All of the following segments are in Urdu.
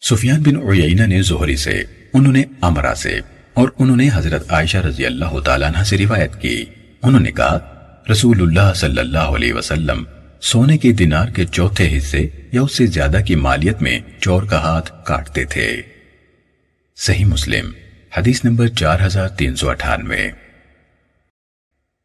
سفیان بن عیینہ نے زہری سے، انہوں نے امرہ سے، اور انہوں نے حضرت عائشہ رضی اللہ تعالیٰ عنہ سے روایت کی۔ انہوں نے کہا، رسول اللہ صلی اللہ علیہ وسلم سونے کے دینار کے چوتھے حصے یا اس سے زیادہ کی مالیت میں چور کا ہاتھ کاٹتے تھے۔ صحیح مسلم، حدیث نمبر چار ہزار تین سو اٹھانوے۔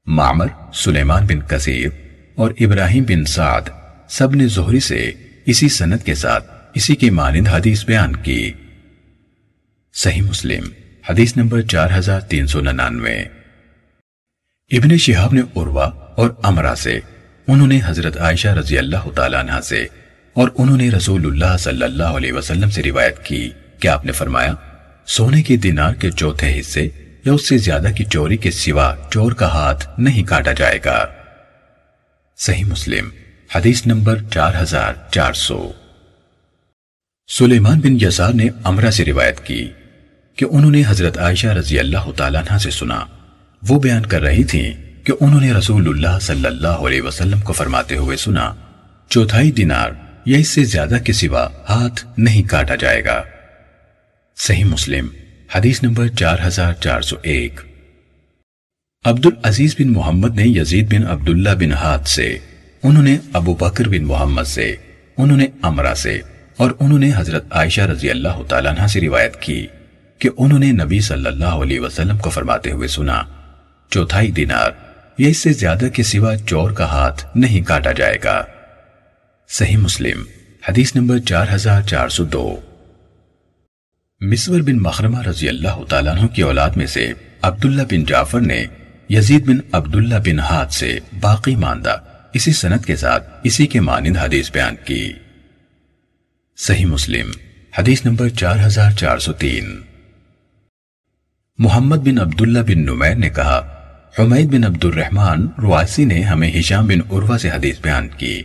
معمر، سلیمان بن کثیر اور ابراہیم بن سعد سب نے زہری سے اسی سنت کے ساتھ اسی کے مانند حدیث بیان کی۔ صحیح مسلم، حدیث نمبر چار ہزار تین سو ننانوے۔ ابن شہاب نے عروا اور امرا سے، انہوں نے حضرت عائشہ رضی اللہ تعالیٰ عنہ سے اور انہوں نے رسول اللہ صلی اللہ علیہ وسلم سے روایت کی کہ آپ نے فرمایا، سونے کے دینار کے چوتھے حصے یا اس سے زیادہ کی چوری کے سوا چور کا ہاتھ نہیں کاٹا جائے گا۔ صحیح مسلم، حدیث نمبر چار ہزار چار سو۔ سلیمان بن یسار نے امرہ سے روایت کی کہ انہوں نے حضرت عائشہ رضی اللہ تعالیٰ عنہ سے سنا۔ وہ بیان کر رہی تھیں کہ انہوں نے رسول اللہ صلی اللہ علیہ وسلم کو فرماتے ہوئے سنا، چوتھائی دینار یا اس سے زیادہ کے سوا ہاتھ نہیں کاٹا جائے گا۔ صحیح مسلم، حدیث نمبر چار ہزار چار سو ایک۔ عبد العزیز بن محمد نے یزید بن عبداللہ بن ہاتھ سے، انہوں نے ابو بکر بن محمد سے، انہوں نے امرہ سے۔ اور انہوں نے حضرت عائشہ رضی اللہ تعالیٰ عنہ سے روایت کی کہ انہوں نے نبی صلی اللہ علیہ وسلم کو فرماتے ہوئے سنا، چوتھائی دینار یا اس سے زیادہ کے سوا چور کا ہاتھ نہیں کاٹا جائے گا۔ صحیح مسلم، حدیث نمبر چار ہزار چار سو دو۔ مصور بن مخرمہ رضی اللہ تعالیٰ عنہ کی اولاد میں سے عبداللہ بن جعفر نے یزید بن عبداللہ بن ہاتھ سے باقی ماندہ اسی سنت کے ساتھ اسی کے مانند حدیث بیان کی۔ صحیح مسلم، حدیث نمبر چار ہزار چار سو تین۔ محمد بن عبداللہ بن نمیر نے کہا، حمید بن عبد الرحمن رواسی نے ہمیں ہشام بن عروہ سے حدیث بیان کی۔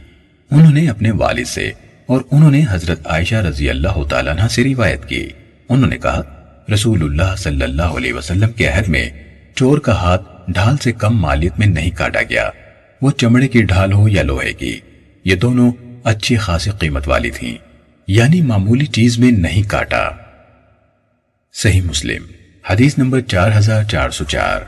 انہوں نے اپنے والد سے اور انہوں نے حضرت عائشہ رضی اللہ تعالیٰ عنہ سے روایت کی۔ انہوں نے کہا، رسول اللہ صلی اللہ علیہ وسلم کے عہد میں چور کا ہاتھ ڈھال سے کم مالیت میں نہیں کاٹا گیا۔ وہ چمڑے کی ڈھال ہو یا لوہے کی، یہ دونوں اچھی خاصی قیمت والی تھیں۔ یعنی معمولی چیز میں نہیں کاٹا۔ صحیح مسلم، حدیث نمبر چار ہزار چار سو چار۔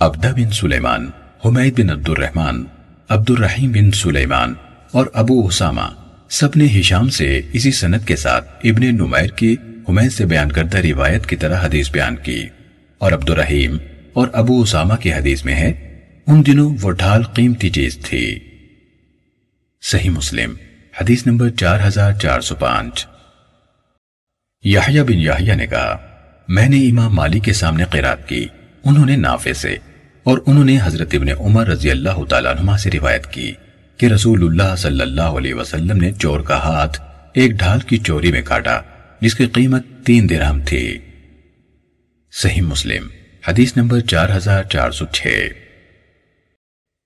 عبدہ بن سلیمان، حمید بن عبد الرحمن عبد الرحیم بن سلیمان اور ابو اسامہ سب نے ہشام سے اسی سنت کے ساتھ ابن نمیر کی حمید سے بیان کردہ روایت کی طرح حدیث بیان کی۔ اور عبد الرحیم اور ابو اسامہ کی حدیث میں ہے، ان دنوں وہ ڈھال قیمتی چیز تھی۔ صحیح مسلم حدیث نمبر چار ہزار چار سو پانچ۔ یحیٰ بن یحیٰ نے کہا، میں نے امام مالی کے سامنے قرات کی، انہوں نے نافع سے، اور انہوں نے حضرت ابن عمر رضی اللہ تعالیٰ عنہ سے روایت کی کہ رسول اللہ صلی اللہ علیہ وسلم نے چور کا ہاتھ ایک ڈھال کی چوری میں کاٹا، جس کی قیمت تین درہم تھی۔ صحیح مسلم، حدیث نمبر چار ہزار چار سو چھ۔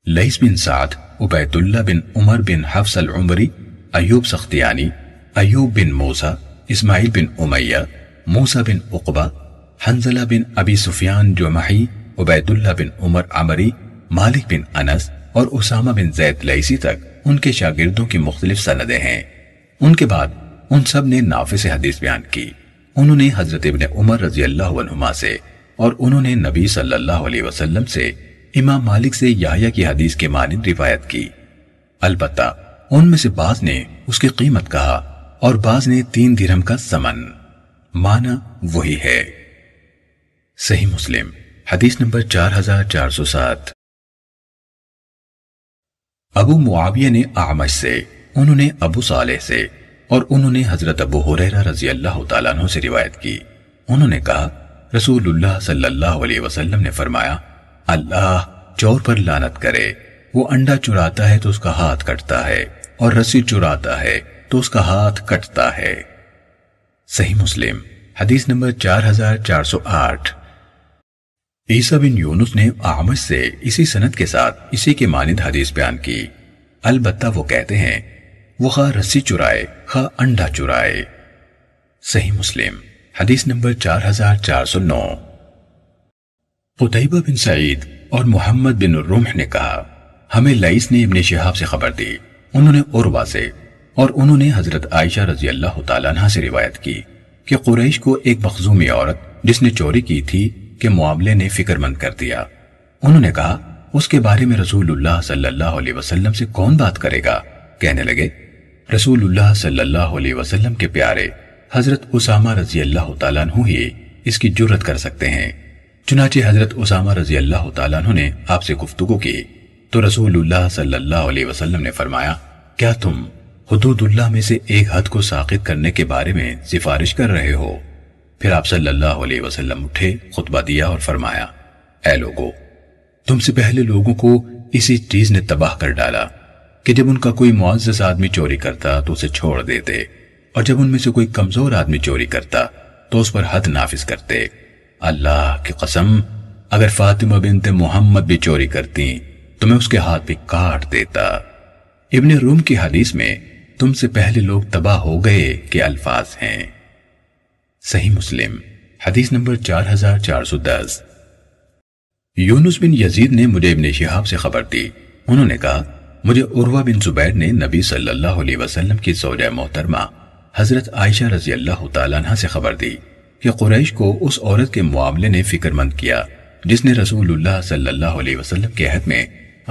لئیس بن سعد عبید اللہ بن عمر بن حفظ العمری ایوب سختیانی، ایوب بن موسیٰ، اسماعیل بن امیہ، موسیٰ بن عقبہ حنزلہ بن ابی سفیان جمحی عبید اللہ بن عمر عمری، مالک بن انس اور اسامہ بن زید لیسی تک ان کے شاگردوں کی مختلف سندیں ہیں۔ ان کے بعد ان سب نے نافع سے حدیث بیان کی۔ انہوں نے حضرت ابن عمر رضی اللہ عنہما سے اور انہوں نے نبی صلی اللہ علیہ وسلم سے امام مالک سے یحییٰ کی حدیث کے مانند روایت کی۔ البتہ ان میں سے بعض نے اس کی قیمت کہا اور بعض نے تین درہم کا سمن معنی وہی ہے۔ صحیح مسلم، حدیث نمبر چار ہزار چار سو سات۔ ابو معاویہ نے آمش سے، انہوں نے ابو صالح سے اور انہوں نے حضرت ابو حریرہ رضی اللہ تعالیٰ عنہ سے روایت کی۔ انہوں نے کہا، رسول اللہ صلی اللہ علیہ وسلم نے فرمایا، اللہ چور پر لانت کرے، وہ انڈا چراتا ہے تو اس کا ہاتھ کٹتا ہے۔ اور رسی چراتا ہے تو اس کا ہاتھ کٹتا ہے۔ صحیح مسلم، حدیث نمبر چار ہزار چار سو آٹھ۔ عیسیٰ بن یونس نے آمد سے اسی سنت کے ساتھ اسی کے مانند حدیث بیان کی۔ البتہ وہ کہتے ہیں، وہ خواہ رسی چرائے، خواہ انڈا چرائے۔ صحیح مسلم، حدیث نمبر چار ہزار چار سو نو۔ قطعبہ بن سعید اور محمد بن الرمح نے کہا، ہمیں لئیس نے ابن شہاب سے خبر دی۔ انہوں نے عروا سے اور انہوں نے حضرت عائشہ رضی اللہ تعالیٰ عنہ سے روایت کی کہ قریش کو ایک مخزومی عورت جس نے چوری کی تھی کہ معاملے نے فکر مند کر دیا۔ انہوں نے کہا، اس کے بارے میں رسول اللہ صلی اللہ علیہ وسلم سے کون بات کرے گا؟ کہنے لگے رسول اللہ صلی اللہ علیہ وسلم کے پیارے، حضرت اسامہ رضی اللہ تعالیٰ عنہ ہی اس کی جرت کر سکتے ہیں۔ چنانچہ حضرت اسامہ رضی اللہ تعالیٰ عنہ نے آپ سے گفتگو کی۔ تو رسول اللہ صلی اللہ علیہ وسلم نے فرمایا، کیا تم حدود اللہ میں سے ایک حد کو ساقت کرنے کے بارے میں سفارش کر رہے ہو؟ پھر آپ صلی اللہ علیہ وسلم اٹھے، خطبہ دیا اور فرمایا، اے لوگو، تم سے پہلے لوگوں کو اسی چیز نے تباہ کر ڈالا کہ جب ان کا کوئی معزز آدمی چوری کرتا تو اسے چھوڑ دیتے، اور جب ان میں سے کوئی کمزور آدمی چوری کرتا تو اس پر حد نافذ کرتے۔ اللہ کی قسم، اگر فاطمہ بنت محمد بھی چوری کرتی تو میں اس کے ہاتھ بھی کاٹ دیتا۔ ابن روم کی حدیث میں تم سے پہلے لوگ تباہ ہو گئے کہ الفاظ ہیں۔ صحیح مسلم، حدیث نمبر چار ہزار چار سو دس۔ یونس بن یزید نے مجھے ابن شہاب سے خبر دی۔ انہوں نے کہا، مجھے عروہ بن زبیر نے نبی صلی اللہ علیہ وسلم کی زوجہ محترمہ حضرت عائشہ رضی اللہ تعالیٰ عنہ سے خبر دی کہ قریش کو اس عورت کے معاملے نے فکر مند کیا، جس نے رسول اللہ صلی اللہ علیہ وسلم کے عہد میں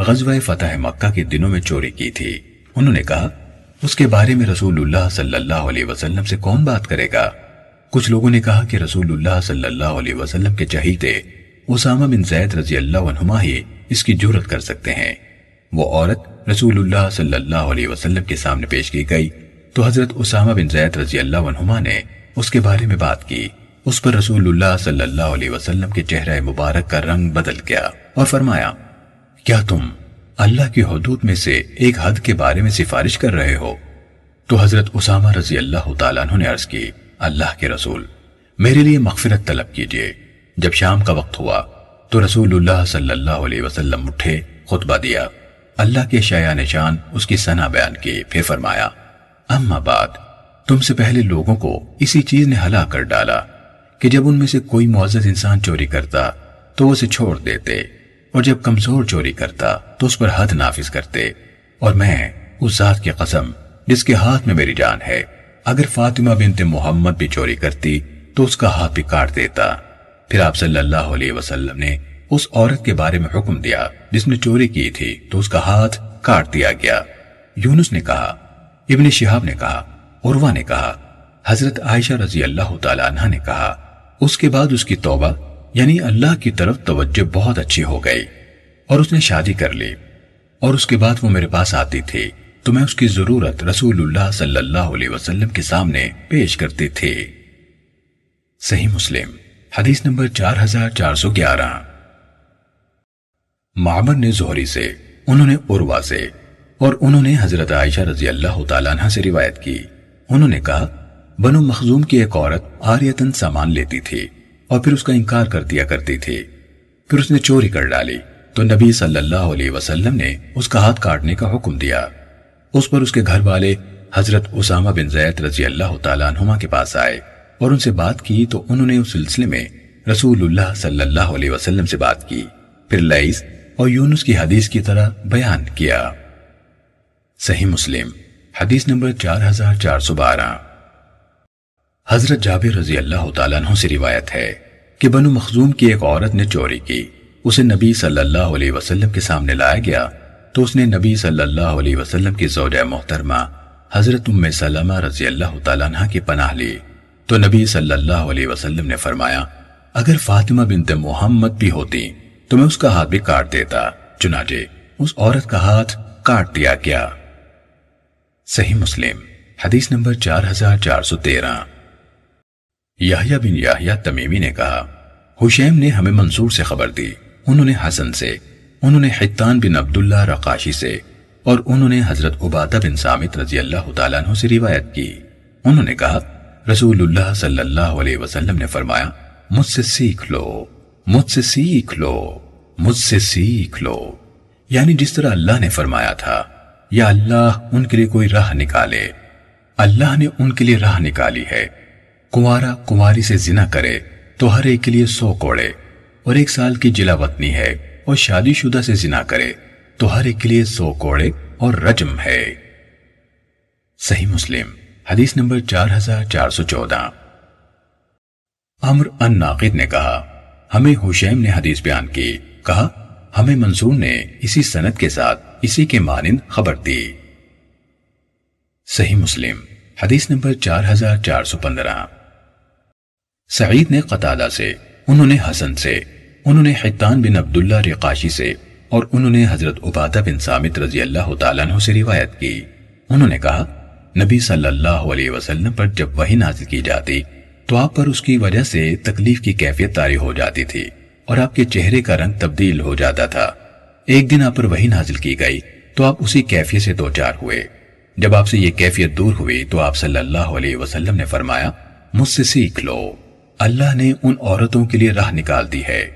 غزوہ فتح مکہ کے دنوں میں چوری کی تھی۔ انہوں نے کہا، اس کے بارے میں رسول اللہ صلی اللہ علیہ وسلم سے کون بات کرے گا؟ کچھ لوگوں نے کہا کہ رسول اللہ صلی اللہ علیہ وسلم کے چہیتے اسامہ بن زید رضی اللہ عنہما ہی اس کی جرت کر سکتے ہیں۔ وہ عورت رسول اللہ صلی اللہ علیہ وسلم کے سامنے پیش کی گئی تو حضرت اسامہ بن زید رضی اللہ عنہما نے اس کے بارے میں بات کی۔ اس پر رسول اللہ صلی اللہ علیہ وسلم کے چہرہ مبارک کا رنگ بدل گیا اور فرمایا کیا تم اللہ کی حدود میں سے ایک حد کے بارے میں سفارش کر رہے ہو؟ تو حضرت اسامہ رضی اللہ تعالیٰ عنہ نے عرض کی، اللہ کے رسول، میرے لیے مغفرت طلب کیجیے۔ جب شام کا وقت ہوا، تو رسول اللہ صلی اللہ علیہ وسلم اٹھے، خطبہ دیا۔ اللہ کے شایع نشان اس کی سنا بیان کی، پھر فرمایا، اما بعد، تم سے پہلے لوگوں کو اسی چیز نے ہلا کر ڈالا کہ جب ان میں سے کوئی معزز انسان چوری کرتا، تو اسے چھوڑ دیتے۔ اور جب کمزور چوری کرتا تو اس پر حد نافذ کرتے۔ اور میں اس ذات کی قسم جس کے ہاتھ میں میری جان ہے، اگر فاطمہ بنت محمد بھی چوری کرتی تو اس کا ہاتھ بھی کاٹ دیتا۔ پھر آپ صلی اللہ علیہ وسلم نے اس عورت کے بارے میں حکم دیا، جس نے چوری کی تھی، تو اس کا ہاتھ کاٹ دیا گیا۔ یونس نے کہا، ابن شہاب نے کہا، عروہ نے کہا، حضرت عائشہ رضی اللہ تعالی عنہ نے کہا، اس کے بعد اس کی توبہ یعنی اللہ کی طرف توجہ بہت اچھی ہو گئی اور اس نے شادی کر لی اور اس کے بعد وہ میرے پاس آتی تھی تو میں اس کی ضرورت رسول اللہ صلی اللہ علیہ وسلم کے سامنے پیش کرتی تھی صحیح مسلم، حدیث نمبر چار ہزار چار سو گیارہ۔ معمر نے زہری سے، انہوں نے عروہ سے اور انہوں نے حضرت عائشہ رضی اللہ تعالیٰ عنہ سے روایت کی۔ انہوں نے کہا، بنو مخزوم کی ایک عورت آریتن سامان لیتی تھی۔ اور پھر اس کا انکار کر دیا کرتی تھی پھر اس نے چوری کر ڈالی۔ تو نبی صلی اللہ علیہ وسلم نے اس کا ہاتھ کاٹنے کا حکم دیا۔ اس پر اس کے گھر والے حضرت اسامہ بن زید رضی اللہ تعالیٰ عنہما کے پاس آئے اور ان سے بات کی تو انہوں نے اس سلسلے میں رسول اللہ صلی اللہ علیہ وسلم سے بات کی، پھر لئیس اور یونس کی حدیث کی طرح بیان کیا۔ صحیح مسلم، حدیث نمبر چار ہزار چار سو بارہ۔ حضرت جابر رضی اللہ تعالیٰ عنہ سے روایت ہے۔ کہ بنو مخزوم کی ایک عورت نے چوری کی۔ اسے نبی صلی اللہ علیہ وسلم کے سامنے لایا گیا۔ تو اس نے نبی صلی اللہ علیہ وسلم کی زوجہ محترمہ حضرت ام سلمہ رضی اللہ تعالیٰ عنہ کی پناہ لی۔ تو نبی صلی اللہ علیہ وسلم نے فرمایا، اگر فاطمہ بنت محمد بھی ہوتی تو میں اس کا ہاتھ بھی کاٹ دیتا۔ چنانچہ اس عورت کا ہاتھ کاٹ دیا گیا۔ صحیح مسلم، حدیث نمبر چار ہزار چار سو تیرہ۔ یحییٰ بن یحییٰ تمیمی نے کہا، حشیم نے ہمیں منصور سے خبر دی، انہوں نے حسن سے، انہوں نے حتان بن عبداللہ رقاشی سے، اور انہوں نے حضرت عبادہ بن سامت رضی اللہ تعالیٰ عنہ سے روایت کی۔ انہوں نے کہا رسول اللہ صلی اللہ علیہ وسلم نے فرمایا، مجھ سے سیکھ لو، مجھ سے سیکھ لو، مجھ سے سیکھ لو۔ یعنی جس طرح اللہ نے فرمایا تھا، یا اللہ ان کے لیے کوئی راہ نکالے۔ اللہ نے ان کے لیے راہ نکالی ہے۔ کنوارا کنواری سے زنا کرے تو ہر ایک کے لیے سو کوڑے اور ایک سال کی جلا وطنی ہے اور شادی شدہ سے زنا کرے تو ہر ایک کے لیے سو کوڑے اور رجم ہے۔ صحیح مسلم، حدیث نمبر چار ہزار چار سو چودہ۔ امر ان ناقد نے کہا، ہمیں حشیم نے حدیث بیان کی۔ کہا، ہمیں منصور نے اسی سنت کے ساتھ اسی کے مانند خبر دی۔ صحیح مسلم، حدیث نمبر چار ہزار چار سو پندرہ۔ سعید نے قطادہ سے، انہوں نے حسن سے، انہوں نے حتان بن عبداللہ رقاشی سے اور انہوں نے حضرت عبادہ بن سامت رضی اللہ تعالیٰ عنہ سے روایت کی۔ انہوں نے کہا، نبی صلی اللہ علیہ وسلم پر جب وہی نازل کی جاتی تو آپ پر اس کی وجہ سے تکلیف کی کیفیت تاری ہو جاتی تھی اور آپ کے چہرے کا رنگ تبدیل ہو جاتا تھا۔ ایک دن آپ پر وہی نازل کی گئی تو آپ اسی کیفیت سے دو چار ہوئے۔ جب آپ سے یہ کیفیت دور ہوئی تو آپ صلی اللہ علیہ وسلم نے فرمایا، مجھ سے سیکھ لو۔ اللہ نے ان عورتوں کے لیے راہ نکال دی ہے۔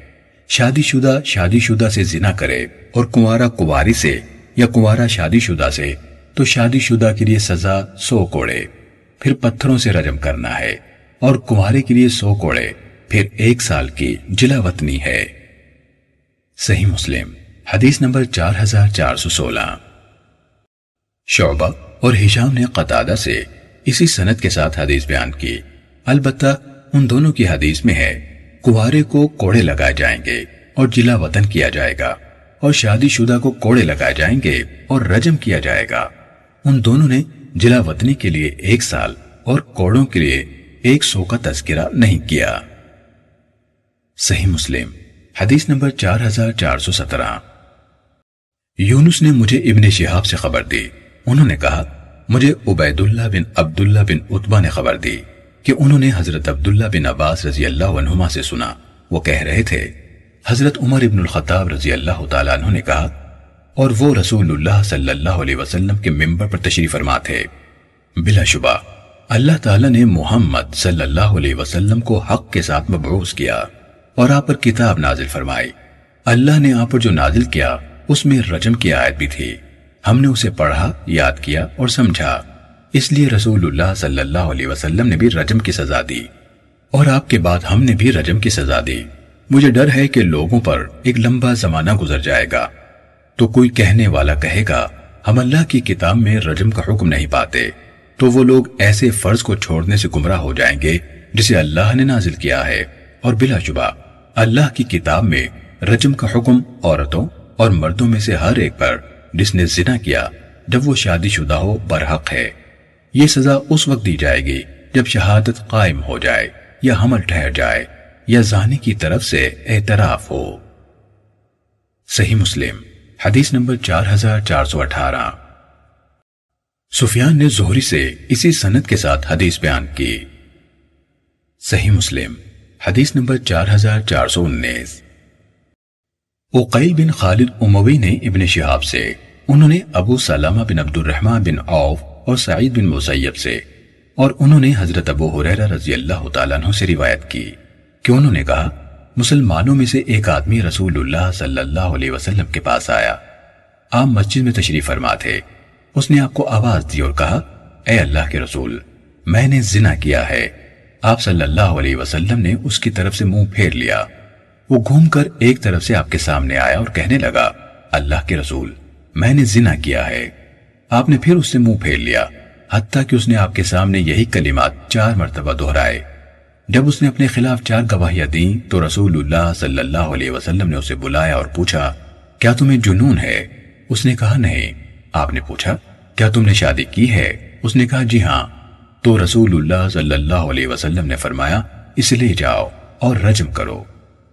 شادی شدہ شادی شدہ سے زنا کرے اور کنوارا کواری سے یا کنوارا شادی شدہ سے تو شادی شدہ کے لیے سزا سو کوڑے۔ پھر پتھروں سے رجم کرنا ہے اور کنوارے کے لیے سو کوڑے۔ پھر ایک سال کی جلا وطنی ہے۔ صحیح مسلم، حدیث نمبر چار ہزار چار سو سولہ۔ شعبہ اور ہشام نے قطادہ سے اسی سنت کے ساتھ حدیث بیان کی۔ البتہ ان دونوں کی حدیث میں ہے کوارے کو کوڑے لگائے جائیں گے اور جلا وطن کیا جائے گا، اور شادی شدہ کو کوڑے لگائے جائیں گے اور رجم کیا جائے گا۔ ان دونوں نے جلا وطنی کے لیے ایک سال اور کوڑوں کے لیے ایک سو کا تذکرہ نہیں کیا۔ صحیح مسلم، حدیث نمبر چار ہزار چار سو سترہ۔ یونس نے مجھے ابن شہاب سے خبر دی۔ انہوں نے کہا، مجھے عبید اللہ بن عبداللہ بن عطبہ نے خبر دی۔ کہ انہوں نے حضرت عبداللہ بن عباس رضی اللہ عنہما سے سنا۔ وہ کہہ رہے تھے، حضرت عمر ابن الخطاب رضی اللہ تعالیٰ عنہ نے کہا، اور وہ رسول اللہ صلی اللہ علیہ وسلم کے ممبر پر تشریف فرما تھے۔ بلا شبہ، اللہ تعالیٰ نے محمد صلی اللہ علیہ وسلم کو حق کے ساتھ مبعوث کیا اور آپ پر کتاب نازل فرمائی۔ اللہ نے آپ پر جو نازل کیا، اس میں رجم کی آیت بھی تھی۔ ہم نے اسے پڑھا، یاد کیا اور سمجھا۔ اس لیے رسول اللہ صلی اللہ علیہ وسلم نے بھی رجم کی سزا دی اور آپ کے بعد ہم نے بھی رجم کی سزا دی۔ مجھے ڈر ہے کہ لوگوں پر ایک لمبا زمانہ گزر جائے گا۔ تو کوئی کہنے والا کہے گا، ہم اللہ کی کتاب میں رجم کا حکم نہیں پاتے۔ تو وہ لوگ ایسے فرض کو چھوڑنے سے گمراہ ہو جائیں گے جسے اللہ نے نازل کیا ہے۔ اور بلا شبہ، اللہ کی کتاب میں رجم کا حکم عورتوں اور مردوں میں سے ہر ایک پر جس نے زنا کیا، جب وہ شادی شدہ ہو، برحق ہے۔ یہ سزا اس وقت دی جائے گی جب شہادت قائم ہو جائے یا حمل ٹھہر جائے یا زانی کی طرف سے اعتراف ہو۔ صحیح مسلم، حدیث نمبر چار ہزار چار سو اٹھارہ۔ سفیان نے زہری سے اسی سنت کے ساتھ حدیث بیان کی۔ صحیح مسلم، حدیث نمبر چار ہزار چار سو انیس۔ اقیل بن خالد اموی نے ابن شہاب سے، انہوں نے ابو سلامہ بن عبد الرحمن بن عوف اور سعید بن مسیب سے۔ اور انہوں نے حضرت ابو حریرہ رضی اللہ تعالیٰ عنہ سے روایت کی کہ انہوں نے کہا، مسلمانوں میں سے ایک آدمی رسول اللہ صلی اللہ علیہ وسلم کے پاس آیا۔ آپ مسجد میں تشریف فرما تھے۔ اس نے آپ کو آواز دی اور کہا، اے اللہ کے رسول، میں نے زنا کیا ہے۔ آپ صلی اللہ علیہ وسلم نے اس کی طرف سے منہ پھیر لیا۔ وہ گھوم کر ایک طرف سے آپ کے سامنے آیا اور کہنے لگا، اللہ کے رسول، میں نے زنا کیا ہے۔ آپ نے پھر اس سے منہ پھیر لیا، حتیٰ کہ اس نے آپ کے سامنے یہی کلمات چار مرتبہ دہرائے۔ جب اس نے اپنے خلاف چار گواہیاں دیں، تو رسول اللہ صلی اللہ علیہ وسلم نے اسے بلایا اور پوچھا، کیا تمہیں جنون ہے؟ اس نے کہا، نہیں۔ آپ نے پوچھا، کیا تم نے شادی کی ہے؟ اس نے کہا جی ہاں۔ تو رسول اللہ صلی اللہ علیہ وسلم نے فرمایا، اس لیے جاؤ اور رجم کرو۔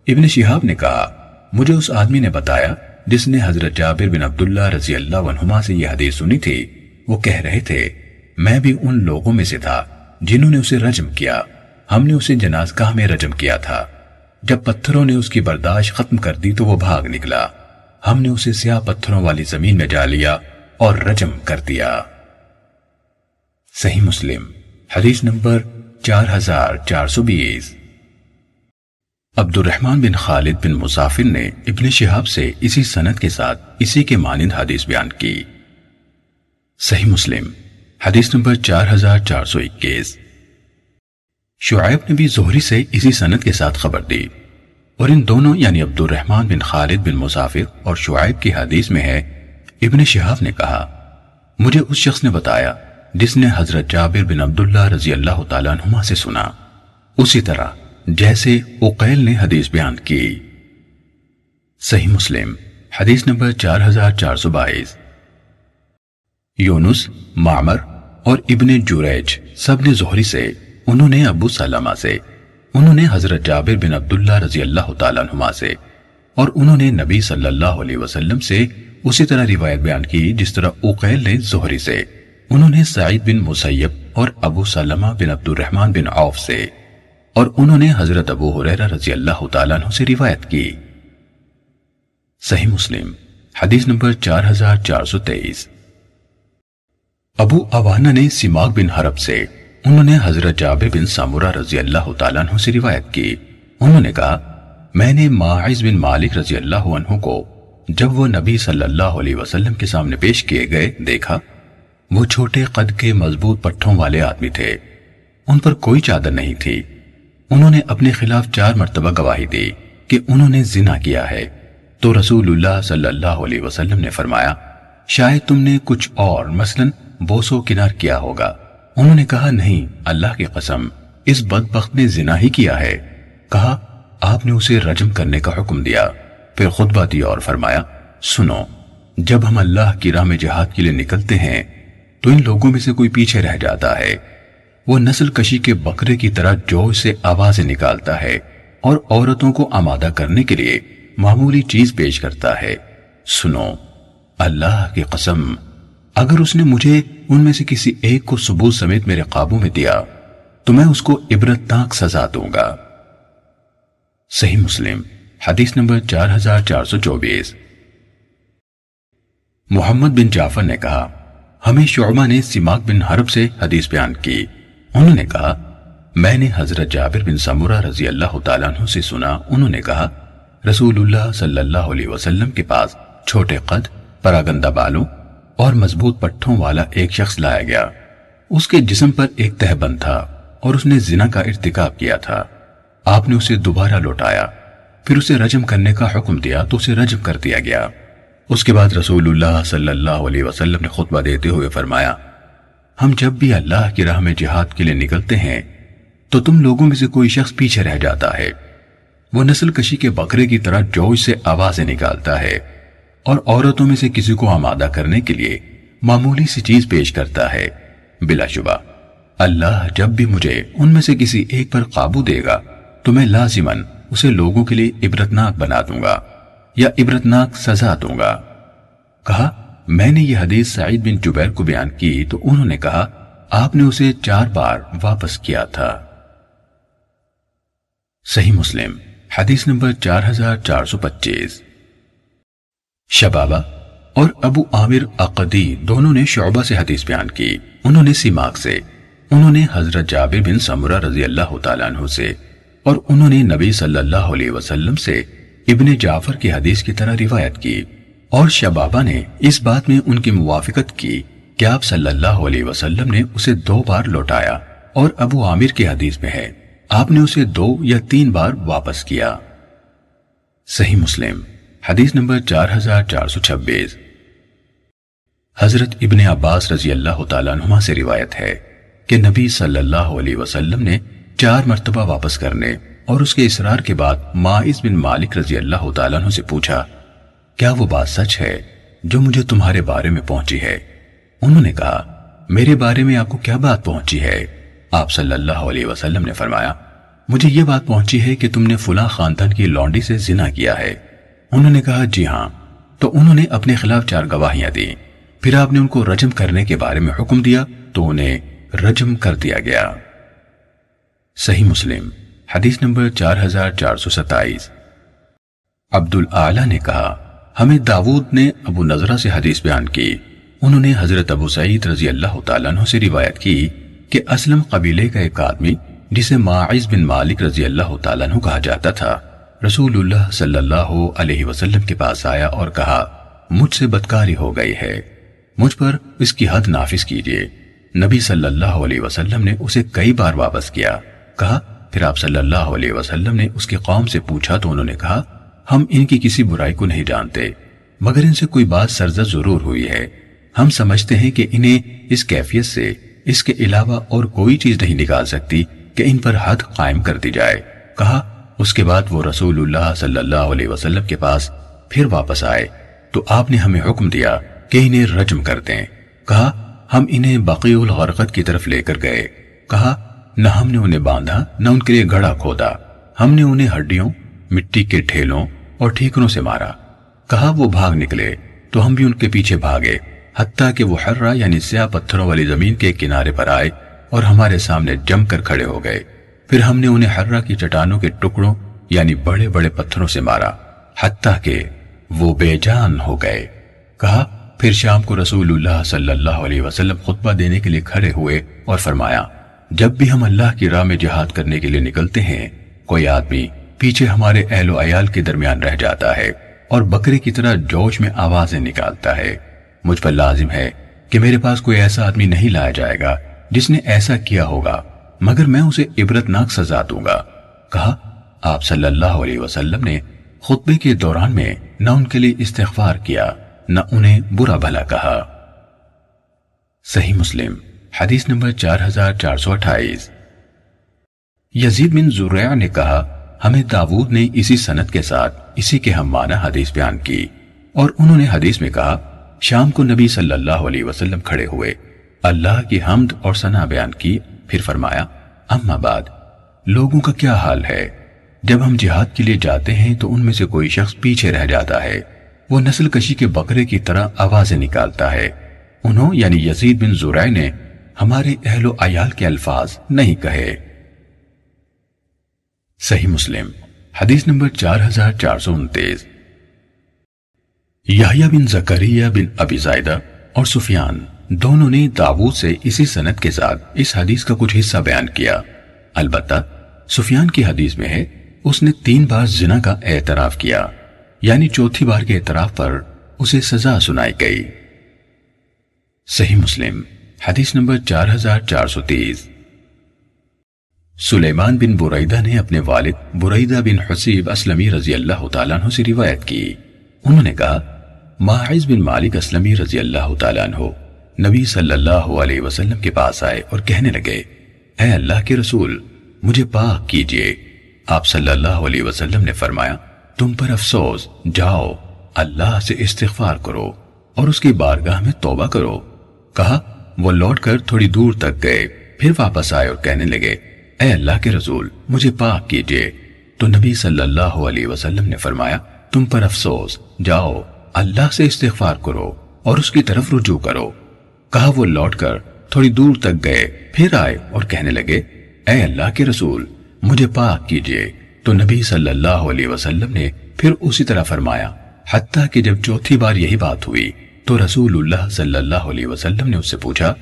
ابن شہاب نے کہا، مجھے اس آدمی نے بتایا جس نے حضرت جابر بن عبداللہ رضی اللہ عنہما سے یہ حدیث سنی تھی، وہ کہہ رہے تھے، میں بھی ان لوگوں میں سے تھا جنہوں نے اسے رجم کیا۔ ہم نے اسے جنازگاہ میں رجم کیا تھا۔ جب پتھروں نے اس کی برداشت ختم کر دی تو وہ بھاگ نکلا۔ ہم نے اسے سیاہ پتھروں والی زمین میں جا لیا اور رجم کر دیا۔ صحیح مسلم، حدیث نمبر چار ہزار چار سو بیس۔ عبد الرحمن بن خالد بن مسافر نے ابن شہاب سے اسی سنت کے ساتھ اسی کے مانند حدیث بیان کی۔ صحیح مسلم، حدیث نمبر چار ہزار چار سو اکیس۔ شعیب نے بھی زہری سے اسی سنت کے ساتھ خبر دی۔ اور ان دونوں یعنی عبد الرحمن بن خالد بن مسافر اور شعیب کی حدیث میں ہے، ابن شہاب نے کہا، مجھے اس شخص نے بتایا جس نے حضرت جابر بن عبداللہ رضی اللہ تعالیٰ عنہما سے سنا۔ اسی طرح جیسے اقیل نے حدیث بیان کی۔ صحیح مسلم، حدیث نمبر چار ہزار چار سو بائیس۔ یونس، معمر اور ابن جوریج سب نے زہری سے، انہوں نے ابو سلمہ سے، انہوں نے حضرت جابر بن عبداللہ رضی اللہ تعالیٰ عنہما سے، اور انہوں نے نبی صلی اللہ علیہ وسلم سے اسی طرح روایت بیان کی جس طرح اقیل نے زہری سے، انہوں نے سعید بن مسیب اور ابو سلمہ بن عبد الرحمن بن عوف سے۔ اور انہوں نے حضرت ابو حریرہ رضی اللہ تعالیٰ عنہ سے روایت کی۔ صحیح مسلم، حدیث نمبر چار ہزار چار سو تیئیس۔ ابو اوانا نے سماغ بن حرب سے انہوں نے حضرت جابر بن سامورہ رضی اللہ تعالیٰ عنہ سے روایت کی۔ انہوں نے کہا، میں نے ماعز بن مالک رضی اللہ عنہ کو جب وہ نبی صلی اللہ علیہ وسلم کے سامنے پیش کیے گئے دیکھا، وہ چھوٹے قد کے مضبوط پٹھوں والے آدمی تھے۔ ان پر کوئی چادر نہیں تھی۔ انہوں نے اپنے خلاف چار مرتبہ گواہی دی کہ انہوں نے زنا کیا ہے۔ تو رسول اللہ صلی اللہ علیہ وسلم نے فرمایا، شاید تم نے کچھ اور، مثلا بوسو کنار کیا ہوگا۔ انہوں نے کہا، نہیں، اللہ کی قسم، اس بدبخت نے زنا ہی کیا ہے۔ کہا، آپ نے اسے رجم کرنے کا حکم دیا۔ پھر خطبہ دیا اور فرمایا، سنو، جب ہم اللہ کی راہ میں جہاد کے لیے نکلتے ہیں، تو ان لوگوں میں سے کوئی پیچھے رہ جاتا ہے۔ وہ نسل کشی کے بکرے کی طرح جوش سے آوازیں نکالتا ہے اور عورتوں کو آمادہ کرنے کے لیے معمولی چیز پیش کرتا ہے۔ سنو، اللہ کی قسم، اگر اس نے مجھے ان میں سے کسی ایک کو ثبوت سمیت میرے قابو میں دیا، تو میں اس کو عبرت تاک سزا دوں گا۔ صحیح مسلم، حدیث نمبر چار ہزار چار سو چوبیس۔ محمد بن جعفر نے کہا، ہمیں شعبہ نے سماق بن حرب سے حدیث بیان کی۔ انہوں نے کہا، میں نے حضرت جابر بن سمورہ رضی اللہ تعالیٰ عنہ سے سنا، انہوں نے کہا، رسول اللہ صلی اللہ علیہ وسلم کے پاس چھوٹے قد، پراگندہ بالوں اور مضبوط پٹھوں والا ایک شخص لایا گیا۔ اس کے جسم پر ایک تہبند تھا اور اس نے زنا کا ارتکاب کیا تھا۔ آپ نے اسے دوبارہ لوٹایا، پھر اسے رجم کرنے کا حکم دیا تو اسے رجم کر دیا گیا۔ اس کے بعد رسول اللہ صلی اللہ علیہ وسلم نے خطبہ دیتے ہوئے فرمایا ہم جب بھی اللہ کی راہ میں جہاد کے لیے نکلتے ہیں، تو تم لوگوں میں سے کوئی شخص پیچھے رہ جاتا ہے۔ وہ نسل کشی کے بکرے کی طرح جوش سے آوازیں نکالتا ہے اور عورتوں میں سے کسی کو آمادہ کرنے کے لیے معمولی سی چیز پیش کرتا ہے۔ بلا شبہ، اللہ جب بھی مجھے ان میں سے کسی ایک پر قابو دے گا، تو میں لازمن اسے لوگوں کے لیے عبرتناک بنا دوں گا یا عبرتناک سزا دوں گا۔ کہا میں نے یہ حدیث سعید بن جبیر کو بیان کی تو انہوں نے کہا، آپ نے اسے چار بار واپس کیا تھا۔ صحیح مسلم، حدیث نمبر چار ہزار چار سو پچیس۔ شبابہ اور ابو عامر اقدی دونوں نے شعبہ سے حدیث بیان کی۔ انہوں نے سیماک سے، انہوں نے حضرت جابر بن سمرہ رضی اللہ تعالیٰ عنہ سے اور انہوں نے نبی صلی اللہ علیہ وسلم سے ابن جعفر کی حدیث کی طرح روایت کی۔ اور شبابہ نے اس بات میں ان کی موافقت کی کہ آپ صلی اللہ علیہ وسلم نے اسے دو بار لوٹایا اور ابو عامر کی حدیث میں ہے، آپ نے اسے دو یا تین بار واپس کیا۔ صحیح مسلم، حدیث نمبر چار ہزار چار سو چھبیس۔ حضرت ابن عباس رضی اللہ تعالیٰ عنہ سے روایت ہے کہ نبی صلی اللہ علیہ وسلم نے چار مرتبہ واپس کرنے اور اس کے اصرار کے بعد مائز بن مالک رضی اللہ تعالیٰ عنہ سے پوچھا کیا وہ بات سچ ہے جو مجھے تمہارے بارے میں پہنچی ہے؟ انہوں نے کہا، میرے بارے میں آپ کو کیا بات پہنچی ہے؟ آپ صلی اللہ علیہ وسلم نے فرمایا، مجھے یہ بات پہنچی ہے کہ تم نے فلاں خاندان کی لانڈی سے زنا کیا ہے۔ انہوں نے کہا جی ہاں۔ تو انہوں نے اپنے خلاف چار گواہیاں دی پھر آپ نے ان کو رجم کرنے کے بارے میں حکم دیا، تو انہیں رجم کر دیا گیا۔ صحیح مسلم، حدیث نمبر چار ہزار چار سو ستائیس۔ عبد نے کہا ہمیں داود نے ابو نظرہ سے حدیث بیان کی۔ انہوں نے حضرت ابو سعید رضی اللہ تعالیٰ عنہ سے روایت کی کہ اسلم قبیلے کا ایک آدمی جسے ماعز بن مالک رضی اللہ تعالیٰ عنہ کہا جاتا تھا رسول اللہ صلی اللہ علیہ وسلم کے پاس آیا اور کہا، مجھ سے بدکاری ہو گئی ہے، مجھ پر اس کی حد نافذ کیجیے۔ نبی صلی اللہ علیہ وسلم نے اسے کئی بار واپس کیا۔ کہا، پھر آپ صلی اللہ علیہ وسلم نے اس کی قوم سے پوچھا تو انہوں نے کہا ہم ان کی کسی برائی کو نہیں جانتے، مگر ان سے کوئی بات سرزد ضرور ہوئی ہے۔ ہم سمجھتے ہیں کہ انہیں اس کیفیت سے، اس کے علاوہ اور کوئی چیز نہیں نکال سکتی کہ ان پر حد قائم کر دی جائے۔ کہا، اس کے بعد وہ رسول اللہ صلی اللہ علیہ وسلم کے پاس پھر واپس آئے۔ تو آپ نے ہمیں حکم دیا کہ انہیں رجم کر دیں۔ کہا، ہم انہیں باقی الغرقت کی طرف لے کر گئے۔ کہا، نہ ہم نے انہیں باندھا، نہ ان کے لیے گڑا کھودا۔ ہم نے انہیں ہڈیوں مٹی کے ٹھیلوں اور ٹھیکروں سے مارا۔ کہا وہ بھاگ نکلے تو ہم بھی ان کے پیچھے بھاگے، حتیٰ کہ وہ حرہ یعنی سیاہ پتھروں والی زمین کے کنارے پر آئے اور ہمارے سامنے جم کر کھڑے ہو گئے۔ پھر ہم نے انہیں حرہ کی چٹانوں کے ٹکڑوں یعنی بڑے بڑے پتھروں سے مارا، حتیٰ کہ وہ بے جان ہو گئے۔ کہا، پھر شام کو رسول اللہ صلی اللہ علیہ وسلم خطبہ دینے کے لیے کھڑے ہوئے اور فرمایا، جب بھی ہم اللہ کی راہ میں جہاد کرنے کے لیے نکلتے ہیں، کوئی آدمی پیچھے ہمارے اہل و عیال کے درمیان رہ جاتا ہے اور بکرے کی طرح جوش میں آوازیں نکالتا ہے۔ مجھ پر لازم ہے کہ میرے پاس کوئی ایسا آدمی نہیں لایا جائے گا جس نے ایسا کیا ہوگا، مگر میں اسے عبرت ناک سزا دوں گا۔ کہا، آپ صلی اللہ علیہ وسلم نے خطبے کے دوران میں نہ ان کے لیے استغفار کیا، نہ انہیں برا بھلا کہا۔ صحیح مسلم، حدیث نمبر چار ہزار چار سو اٹھائیس۔ یزید بن زریع نے کہا ہمیں داود نے اسی سنت کے ساتھ اسی کے ہم معنی حدیث بیان کی اور انہوں نے حدیث میں کہا، شام کو نبی صلی اللہ علیہ وسلم کھڑے ہوئے، اللہ کی حمد اور ثنا بیان کی، پھر فرمایا، اما بعد، لوگوں کا کیا حال ہے؟ جب ہم جہاد کے لیے جاتے ہیں تو ان میں سے کوئی شخص پیچھے رہ جاتا ہے، وہ نسل کشی کے بکرے کی طرح آوازیں نکالتا ہے۔ انہوں یعنی یزید بن زرائے نے، ہمارے اہل و عیال کے الفاظ نہیں کہے۔ صحیح مسلم، حدیث نمبر چار ہزار چار سو انتیس۔ یحییٰ بن زکریہ بن ابی زائدہ اور سفیان دونوں نے داود سے اسی سنت کے ساتھ اس حدیث کا کچھ حصہ بیان کیا۔ البتہ سفیان کی حدیث میں ہے، اس نے تین بار زنا کا اعتراف کیا یعنی چوتھی بار کے اعتراف پر اسے سزا سنائی گئی۔ صحیح مسلم، حدیث نمبر چار ہزار چار سو تیس۔ سلیمان بن بریدہ نے اپنے والد بریدہ بن حسیب اسلمی رضی اللہ تعالیٰ عنہ سے روایت کی۔ انہوں نے کہا، ماعز بن مالک اسلمی رضی اللہ تعالیٰ عنہ نبی صلی اللہ علیہ وسلم کے پاس آئے اور کہنے لگے، اے اللہ کے رسول، مجھے پاک کیجیے آپ صلی اللہ علیہ وسلم نے فرمایا، تم پر افسوس، جاؤ، اللہ سے استغفار کرو اور اس کی بارگاہ میں توبہ کرو۔ کہا، وہ لوٹ کر تھوڑی دور تک گئے، پھر واپس آئے اور کہنے لگے اے اللہ کے رسول، مجھے پاک کیجیے۔ تو نبی صلی اللہ علیہ وسلم نے فرمایا، تم پر افسوس، جاؤ، اللہ سے استغفار کرو اور اس کی طرف رجوع کرو۔ کہا وہ لوٹ کر تھوڑی دور تک گئے، پھر آئے اور کہنے لگے، اے اللہ کے رسول، مجھے پاک کیجیے۔ تو نبی صلی اللہ علیہ وسلم نے پھر اسی طرح فرمایا، حتیٰ کہ جب چوتھی بار یہی بات ہوئی، تو رسول اللہ صلی اللہ علیہ وسلم نے اس سے پوچھا،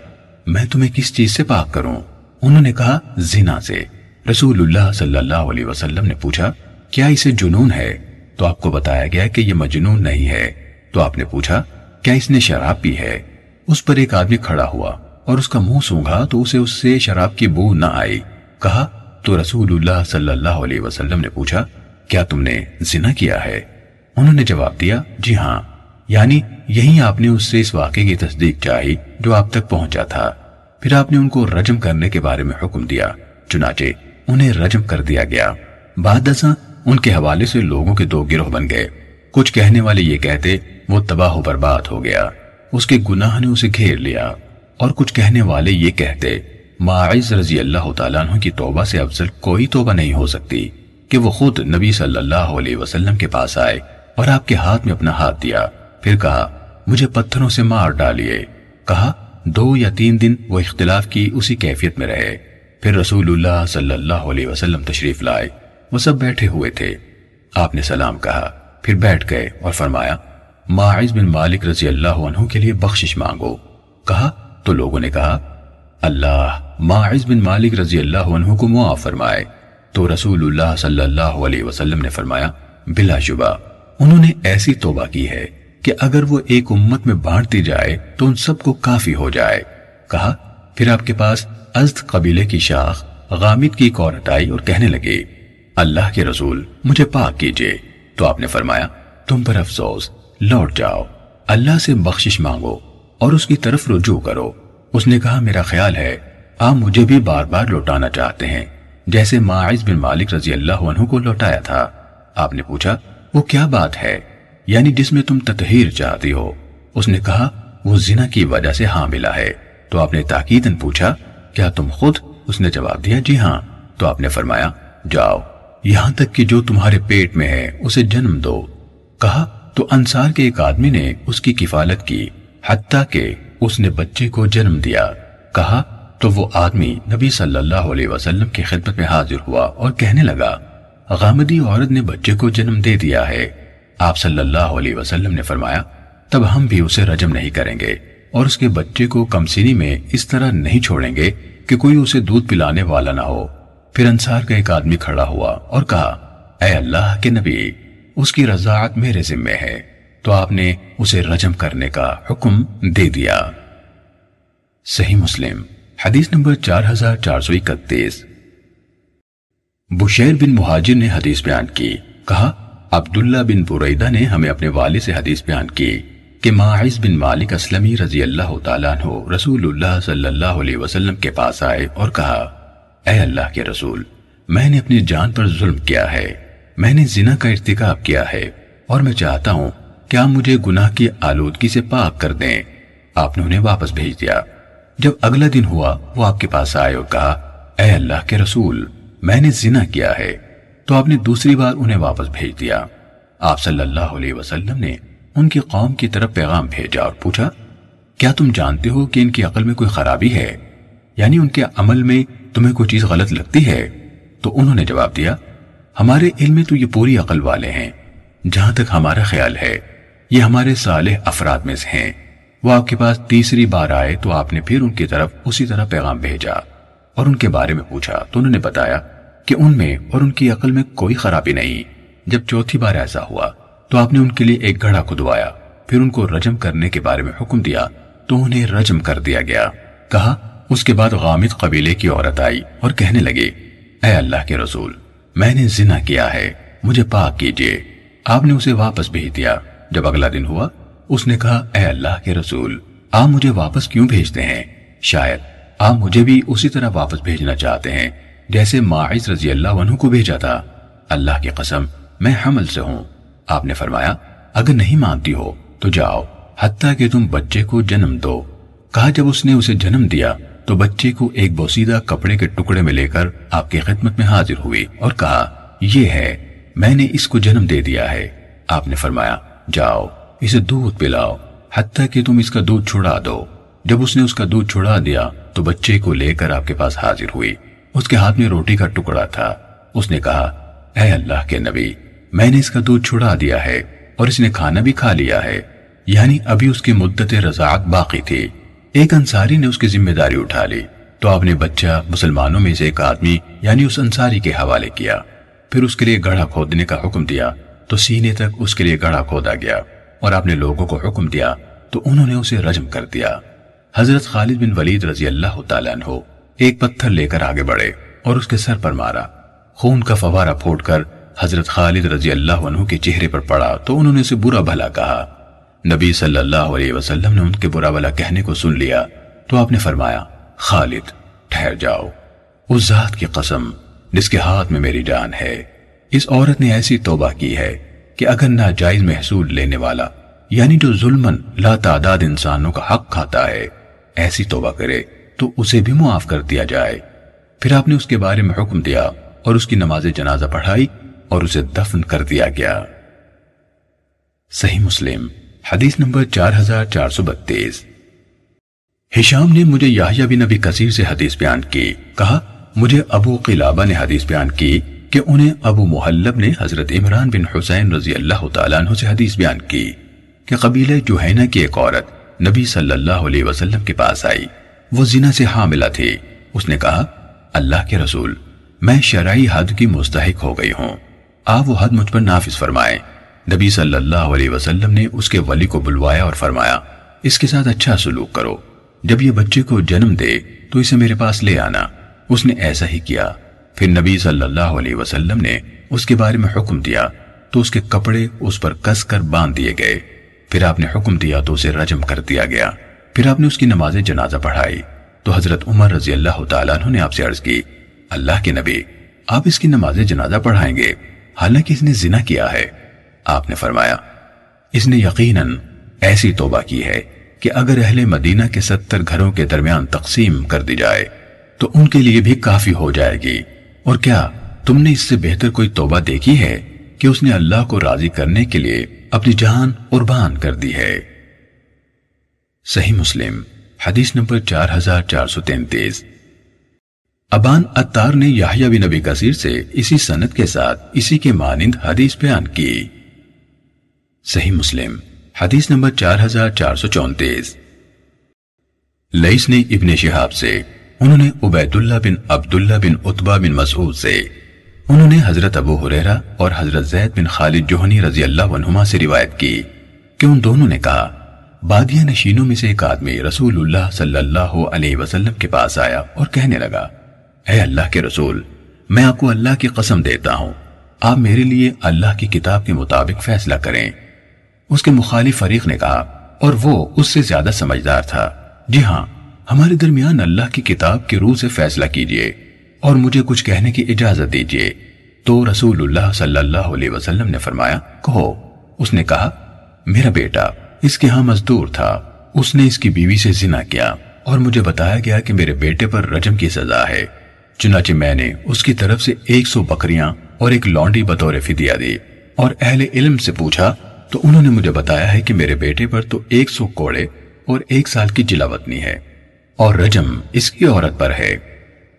میں تمہیں کس چیز سے پاک کروں؟ انہوں نے کہا، زنا سے۔ رسول اللہ صلی اللہ علیہ وسلم نے پوچھا، کیا اسے جنون ہے؟ تو آپ کو بتایا گیا کہ یہ مجنون نہیں ہے۔ تو آپ نے پوچھا، کیا اس نے شراب پی ہے؟ اس پر ایک آدمی کھڑا ہوا اور اس کا منہ سونگا تو اسے اس سے شراب کی بو نہ آئی۔ کہا، تو رسول اللہ صلی اللہ علیہ وسلم نے پوچھا، کیا تم نے زنا کیا ہے؟ انہوں نے جواب دیا جی ہاں۔ یعنی یہی آپ نے اس سے اس واقعے کی تصدیق چاہی جو آپ تک پہنچا تھا۔ پھر آپ نے ان کو رجم کرنے کے بارے میں حکم دیا، چنانچہ انہیں رجم کر دیا گیا۔ بعد دساں، ان کے حوالے سے لوگوں کے دو گروہ بن گئے۔ کچھ کہنے والے یہ کہتے، وہ تباہ و برباد ہو گیا۔ اس کے گناہ نے اسے گھیر لیا۔ اور کچھ کہنے والے یہ کہتے، معاذ رضی اللہ تعالیٰ عنہ کی توبہ سے افضل کوئی توبہ نہیں ہو سکتی کہ وہ خود نبی صلی اللہ علیہ وسلم کے پاس آئے اور آپ کے ہاتھ میں اپنا ہاتھ دیا۔ پھر کہا، مجھے پتھروں سے مار ڈالیے۔ کہا دو یا تین دن وہ اختلاف کی اسی کیفیت میں رہے۔ پھر رسول اللہ صلی اللہ علیہ وسلم تشریف لائے۔ وہ سب بیٹھے ہوئے تھے۔ آپ نے سلام کہا۔ پھر بیٹھ گئے اور فرمایا، ماعز بن مالک رضی اللہ عنہ کے لیے بخشش مانگو۔ کہا، تو لوگوں نے کہا، اللہ ماعز بن مالک رضی اللہ عنہ کو معاف فرمائے۔ تو رسول اللہ صلی اللہ علیہ وسلم نے فرمایا، بلا شبہ، انہوں نے ایسی توبہ کی ہے۔ کہ اگر وہ ایک امت میں بانٹتی جائے تو ان سب کو کافی ہو جائے۔ کہا، پھر آپ کے پاس ازد قبیلے کی شاخ، غامد کی ایک عورت آئی اور کہنے لگے، اللہ کے رسول، مجھے پاک کیجیے۔ تو آپ نے فرمایا، تم پر افسوس، لوٹ جاؤ، اللہ سے بخشش مانگو اور اس کی طرف رجوع کرو۔ اس نے کہا، میرا خیال ہے، آپ مجھے بھی بار بار لوٹانا چاہتے ہیں۔ جیسے معاذ بن مالک رضی اللہ عنہ کو لوٹایا تھا۔ آپ نے پوچھا، وہ کیا بات ہے؟ یعنی جس میں تم تطہیر چاہتی ہو۔ اس نے کہا، وہ زنا کی وجہ سے ہاں ملا ہے۔ تو آپ نے تاکیدن پوچھا، کیا تم خود؟ اس نے جواب دیا جی ہاں۔ تو آپ نے فرمایا، جاؤ، یہاں تک کہ جو تمہارے پیٹ میں ہے، اسے جنم دو۔ کہا، تو انصار کے ایک آدمی نے اس کی کفالت کی، حتیٰ کہ اس نے بچے کو جنم دیا۔ کہا، تو وہ آدمی نبی صلی اللہ علیہ وسلم کی خدمت میں حاضر ہوا اور کہنے لگا، غامدی عورت نے بچے کو جنم دے دیا ہے۔ آپ صلی اللہ علیہ وسلم نے فرمایا، تب ہم بھی اسے رجم نہیں کریں گے اور اس کے بچے کو کمسینی میں اس طرح نہیں چھوڑیں گے کہ کوئی اسے دودھ پلانے والا نہ ہو۔ پھر انصار کا ایک آدمی کھڑا ہوا اور کہا، اے اللہ کے نبی، اس کی رضاعت میرے ذمے ہے۔ تو آپ نے اسے رجم کرنے کا حکم دے دیا۔ صحیح مسلم، حدیث نمبر چار ہزار چار سو اکتیس۔ بشیر بن مہاجر نے حدیث بیان کی۔ کہا عبداللہ بن بریدہ نے ہمیں اپنے والد سے حدیث بیان کی کہ ماعز بن مالک اسلمی رضی اللہ تعالیٰ عنہ رسول اللہ صلی اللہ علیہ وسلم کے پاس آئے اور کہا، اے اللہ کے رسول، میں نے اپنی جان پر ظلم کیا ہے، میں نے زنا کا ارتکاب کیا ہے اور میں چاہتا ہوں کہ آپ مجھے گناہ کی آلودگی سے پاک کر دیں۔ آپ نے انہیں واپس بھیج دیا۔ جب اگلا دن ہوا، وہ آپ کے پاس آئے اور کہا، اے اللہ کے رسول، میں نے زنا کیا ہے تو آپ نے دوسری بار انہیں واپس بھیج دیا۔ آپ صلی اللہ علیہ وسلم نے ان کی قوم کی طرف پیغام بھیجا اور پوچھا، کیا تم جانتے ہو کہ ان کی عقل میں کوئی خرابی ہے؟ یعنی ان کے عمل میں تمہیں کوئی چیز غلط لگتی ہے؟ تو انہوں نے جواب دیا، ہمارے علم میں تو یہ پوری عقل والے ہیں، جہاں تک ہمارا خیال ہے، یہ ہمارے صالح افراد میں سے ہیں۔ وہ آپ کے پاس تیسری بار آئے تو آپ نے پھر ان کی طرف اسی طرح پیغام بھیجا اور ان کے بارے میں پوچھا، تو انہوں نے بتایا کہ ان میں اور ان کی عقل میں کوئی خرابی نہیں۔ جب چوتھی بار ایسا ہوا تو آپ نے ان کے لیے ایک گھڑا کھدوایا۔ پھر ان کو رجم کرنے کے بارے میں حکم دیا تو انہیں رجم کر دیا گیا۔ کہا، اس کے بعد غامد قبیلے کی عورت آئی اور کہنے لگے اے اللہ کے رسول، میں نے زنا کیا ہے، مجھے پاک کیجیے آپ نے اسے واپس بھیج دیا۔ جب اگلا دن ہوا، اس نے کہا، اے اللہ کے رسول، آپ مجھے واپس کیوں بھیجتے ہیں؟ شاید آپ مجھے بھی اسی طرح واپس بھیجنا چاہتے ہیں۔ جیسے ماعز رضی اللہ عنہ کو بھیجا تھا۔ اللہ کی قسم، میں حمل سے ہوں۔ آپ نے فرمایا، اگر نہیں مانتی ہو تو جاؤ، حتیٰ کہ تم بچے کو جنم دو۔ کہا، جب اس نے اسے جنم دیا تو بچے کو ایک بوسیدہ کپڑے کے ٹکڑے میں لے کر آپ کی خدمت میں حاضر ہوئی اور کہا، یہ ہے، میں نے اس کو جنم دے دیا ہے۔ آپ نے فرمایا، جاؤ، اسے دودھ پلاؤ، حتیٰ کہ تم اس کا دودھ چھڑا دو۔ جب اس نے اس کا دودھ چھڑا دیا تو بچے کو لے کر آپ کے پاس حاضر ہوئی۔ اس کے ہاتھ میں روٹی کا ٹکڑا تھا۔ اس نے کہا، اے اللہ کے نبی، میں نے اس کا دودھ چھڑا دیا ہے اور اس نے کھانا بھی کھا لیا ہے۔ یعنی ابھی اس کی مدت رضاعت باقی تھی۔ ایک انصاری نے اس کی ذمہ داری اٹھا لی۔ تو آپ نے بچہ مسلمانوں میں سے ایک آدمی یعنی اس انصاری کے حوالے کیا۔ پھر اس کے لیے گڑھا کھودنے کا حکم دیا۔ تو سینے تک اس کے لیے گڑھا کھودا گیا اور آپ نے لوگوں کو حکم دیا۔ تو انہوں نے اسے رجم کر دیا۔ حضرت خالد بن ولید رضی اللہ تعالیٰ عنہ ایک پتھر لے کر آگے بڑھے اور اس کے سر پر مارا۔ خون کا فوارہ پھوٹ کر حضرت خالد رضی اللہ عنہ کے چہرے پر پڑا تو انہوں نے اسے برا بھلا کہا۔ نبی صلی اللہ علیہ وسلم نے ان کے برا بھلا کہنے کو سن لیا تو آپ نے فرمایا، خالد، ٹھہر جاؤ۔ اس ذات کی قسم، جس کے ہاتھ میں میری جان ہے۔ اس عورت نے ایسی توبہ کی ہے کہ اگر ناجائز محصول لینے والا یعنی جو ظلمن لا تعداد انسانوں کا حق کھاتا ہے، ایسی توبہ کرے۔ تو اسے بھی معاف کر دیا جائے۔ پھر آپ نے اس کے بارے میں حکم دیا اور اس کی نماز جنازہ پڑھائی اور اسے دفن کر دیا گیا۔ صحیح مسلم، حدیث نمبر چار ہزار چار سو بتیس۔ ہشام نے مجھے یاہیا بن نبی کثیر سے حدیث بیان کی۔ کہا، مجھے ابو قلابہ نے حدیث بیان کی کہ انہیں ابو محلب نے حضرت عمران بن حسین رضی اللہ تعالیٰ عنہ سے حدیث بیان کی کہ قبیلہ جوہینہ کی ایک عورت نبی صلی اللہ علیہ وسلم کے پاس آئی۔ وہ زنا سے حاملہ تھی اس نے کہا، اللہ کے رسول، میں شرعی حد کی مستحق ہو گئی ہوں۔ آپ وہ حد مجھ پر نافذ فرمائے نبی صلی اللہ علیہ وسلم نے اس کے ولی کو بلوایا اور فرمایا، اس کے ساتھ اچھا سلوک کرو۔ جب یہ بچے کو جنم دے، تو اسے میرے پاس لے آنا۔ اس نے ایسا ہی کیا۔ پھر نبی صلی اللہ علیہ وسلم نے اس کے بارے میں حکم دیا، تو اس کے کپڑے اس پر کس کر باندھ دیے گئے۔ پھر آپ نے حکم دیا تو اسے رجم کر دیا گیا۔ پھر آپ نے اس کی نماز جنازہ پڑھائی۔ تو حضرت عمر رضی اللہ تعالیٰ عنہ نے آپ سے عرض کی، اللہ کے نبی، آپ اس کی نماز جنازہ پڑھائیں گے۔ حالانکہ اس نے زنا کیا ہے۔ آپ نے فرمایا، اس نے یقیناً ایسی توبہ کی ہے کہ اگر اہل مدینہ کے ستر گھروں کے درمیان تقسیم کر دی جائے، تو ان کے لیے بھی کافی ہو جائے گی۔ اور کیا تم نے اس سے بہتر کوئی توبہ دیکھی ہے کہ اس نے اللہ کو راضی کرنے کے لیے اپنی جان قربان کر دی ہے؟ صحیح مسلم، حدیث نمبر چار ہزار چار سو تینتیس۔ ابان اتار نے یحییٰ بن نبی کثیر سے اسی سنت کے ساتھ اسی کے مانند حدیث بیان کی۔ صحیح مسلم، حدیث نمبر چار ہزار چار سو چونتیس۔ لئیس نے ابن شہاب سے، انہوں نے عبید اللہ بن عبداللہ بن عطبہ بن مسعود سے، انہوں نے حضرت ابو حریرہ اور حضرت زید بن خالد جوہنی رضی اللہ عنہما سے روایت کی کہ ان دونوں نے کہا بادیہ نشینوں میں سے ایک آدمی رسول اللہ صلی اللہ علیہ وسلم کے پاس آیا اور کہنے لگا، اے اللہ کے رسول، میں آپ کو اللہ کی قسم دیتا ہوں۔ آپ میرے لیے اللہ کی کتاب کے مطابق فیصلہ کریں۔ اس کے مخالف فریق نے کہا، اور وہ اس سے زیادہ سمجھدار تھا۔ جی ہاں ہمارے درمیان اللہ کی کتاب کے روح سے فیصلہ کیجیے اور مجھے کچھ کہنے کی اجازت دیجیے۔ تو رسول اللہ صلی اللہ علیہ وسلم نے فرمایا، کہو۔ اس نے کہا، میرا بیٹا اس کے ہاں مزدور تھا۔ اس نے اس کی بیوی سے زنا کیا اور مجھے بتایا گیا کہ میرے بیٹے پر رجم کی سزا ہے۔ چنانچہ میں نے اس کی طرف سے ایک سو بکریاں اور ایک لانڈی بطور فدیہ دی اور اہل علم سے پوچھا، تو انہوں نے مجھے بتایا ہے کہ میرے بیٹے پر تو ایک سو کوڑے اور ایک سال کی جلاوطنی ہے اور رجم اس کی عورت پر ہے۔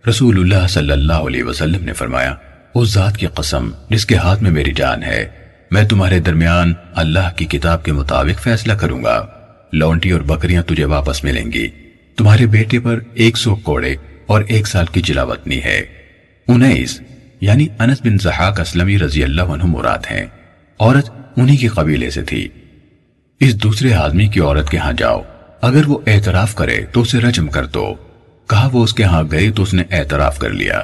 رسول اللہ صلی اللہ علیہ وسلم نے فرمایا، اس ذات کی قسم جس کے ہاتھ میں میری جان ہے میں تمہارے درمیان اللہ کی کتاب کے مطابق فیصلہ کروں گا۔ لونٹی اور بکریاں تجھے واپس ملیں گی۔ تمہارے بیٹے پر ایک سو کوڑے اور ایک سال کی جلاوطنی ہے۔ انیس یعنی انس بن زحاق اسلمی رضی اللہ عنہ مراد ہیں۔ عورت انہی کے قبیلے سے تھی۔ اس دوسرے آدمی کی عورت کے ہاں جاؤ۔ اگر وہ اعتراف کرے تو اسے رجم کر دو۔ کہا وہ اس کے ہاں گئے تو اس نے اعتراف کر لیا۔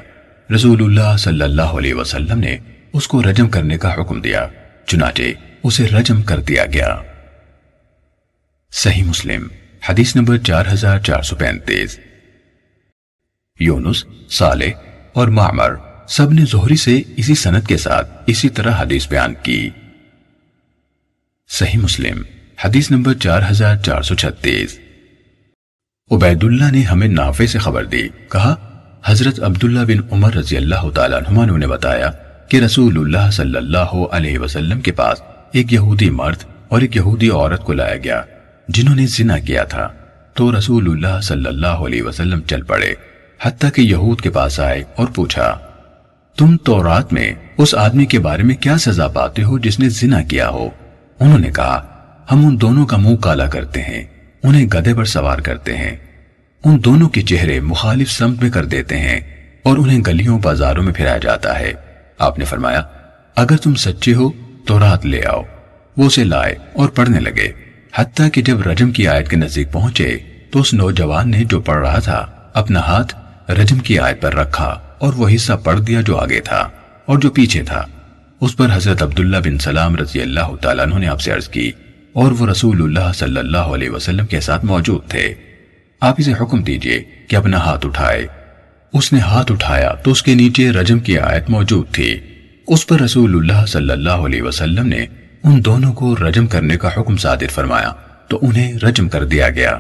رسول اللہ صلی اللہ علیہ وسلم نے اس کو رجم کرنے کا حکم دیا۔ چنانچہ اسے رجم کر دیا گیا۔ صحیح مسلم، حدیث نمبر چار ہزار چار سو پینتیس۔ یونس، صالح اور معمر سب نے زہری سے اسی سنت کے ساتھ اسی طرح حدیث بیان کی۔ صحیح مسلم، حدیث نمبر چار ہزار چار سو چھتیس۔ عبید اللہ نے ہمیں نافع سے خبر دی، کہا، حضرت عبداللہ بن عمر رضی اللہ تعالیٰ عنہ نے بتایا کہ رسول اللہ صلی اللہ علیہ وسلم کے پاس ایک یہودی مرد اور ایک یہودی عورت کو لایا گیا، جنہوں نے زنا کیا تھا۔ تو رسول اللہ صلی اللہ علیہ وسلم چل پڑے، حتیٰ کہ یہود کے پاس آئے اور پوچھا، تم تو رات میں اس آدمی کے بارے میں کیا سزا پاتے ہو جس نے زنا کیا ہو؟ انہوں نے کہا، ہم ان دونوں کا منہ کالا کرتے ہیں، انہیں گدے پر سوار کرتے ہیں۔ ان دونوں کے چہرے مخالف سمت میں کر دیتے ہیں اور انہیں گلیوں بازاروں میں پھرایا جاتا ہے۔ آپ نے فرمایا، اگر تم سچے ہو تو رات لے آؤ۔ وہ اسے لائے اور پڑھنے لگے۔ حتیٰ کہ جب رجم کی آیت کے نزدیک پہنچے تو اس نوجوان نے جو پڑھ رہا تھا، اپنا ہاتھ رجم کی آیت پر رکھا اور وہ حصہ پڑھ دیا جو آگے تھا اور جو پیچھے تھا۔ اس پر حضرت عبداللہ بن سلام رضی اللہ تعالیٰ عنہ نے آپ سے عرض کی اور وہ رسول اللہ صلی اللہ علیہ وسلم کے ساتھ موجود تھے۔ آپ اسے حکم دیجیے کہ اپنا ہاتھ اٹھائے۔ اس نے ہاتھ اٹھایا تو اس کے نیچے رجم کی آیت موجود تھی۔ اس پر رسول اللہ صلی اللہ علیہ وسلم نے ان دونوں کو رجم کرنے کا حکم صادر فرمایا تو انہیں رجم کر دیا گیا۔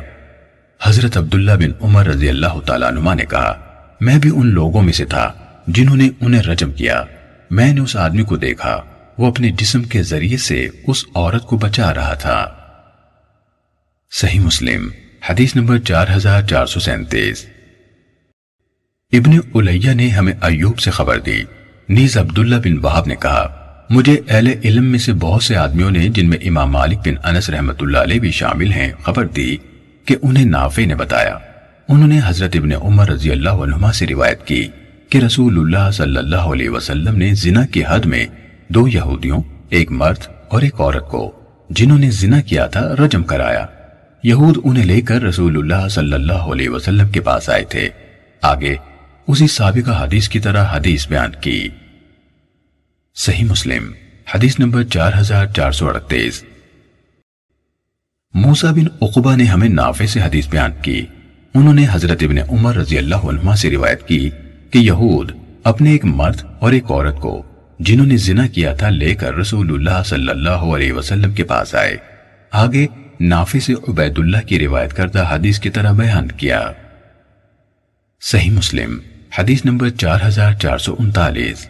حضرت عبداللہ بن عمر رضی اللہ تعالیٰ عنہ نے کہا، میں بھی ان لوگوں میں سے تھا جنہوں نے انہیں رجم کیا۔ میں نے اس آدمی کو دیکھا، وہ اپنے جسم کے ذریعے سے اس عورت کو بچا رہا تھا۔ صحیح مسلم، حدیث نمبر چار ہزار چار سو سینتیس۔ ابن علیہ نے ہمیں ایوب سے خبر دی۔ نیز عبداللہ بن وحب نے کہا، مجھے اہل علم میں سے بہت سے آدمیوں نے جن میں امام مالک بن انس رحمت اللہ علیہ بھی شامل ہیں، خبر دی کہ انہیں نافع نے بتایا۔ انہوں نے حضرت ابن عمر رضی اللہ عنہما سے روایت کی کہ رسول اللہ صلی اللہ علیہ وسلم نے زنا کی حد میں دو یہودیوں، ایک مرد اور ایک عورت کو، جنہوں نے زنا کیا تھا، رجم کرایا۔ یہود انہیں لے کر رسول اللہ صلی اللہ علیہ وسلم کے پاس آئے تھے۔ آگے اسی سابقہ حدیث کی طرح حدیث بیان کی۔ صحیح مسلم، حدیث نمبر چار ہزار چار سو اڑتیس۔ موسا بن اقبا نے ہمیں نافع سے حدیث بیان کی۔ انہوں نے حضرت ابن عمر رضی اللہ عنہ سے روایت کی کہ یہود اپنے ایک مرد اور ایک عورت کو جنہوں نے زنا کیا تھا لے کر رسول اللہ صلی اللہ علیہ وسلم کے پاس آئے۔ آگے نافع سے عبید اللہ کی روایت کردہ حدیث کی طرح بیان کیا۔ صحیح مسلم حدیث نمبر چار ہزار چار سو انتالیس۔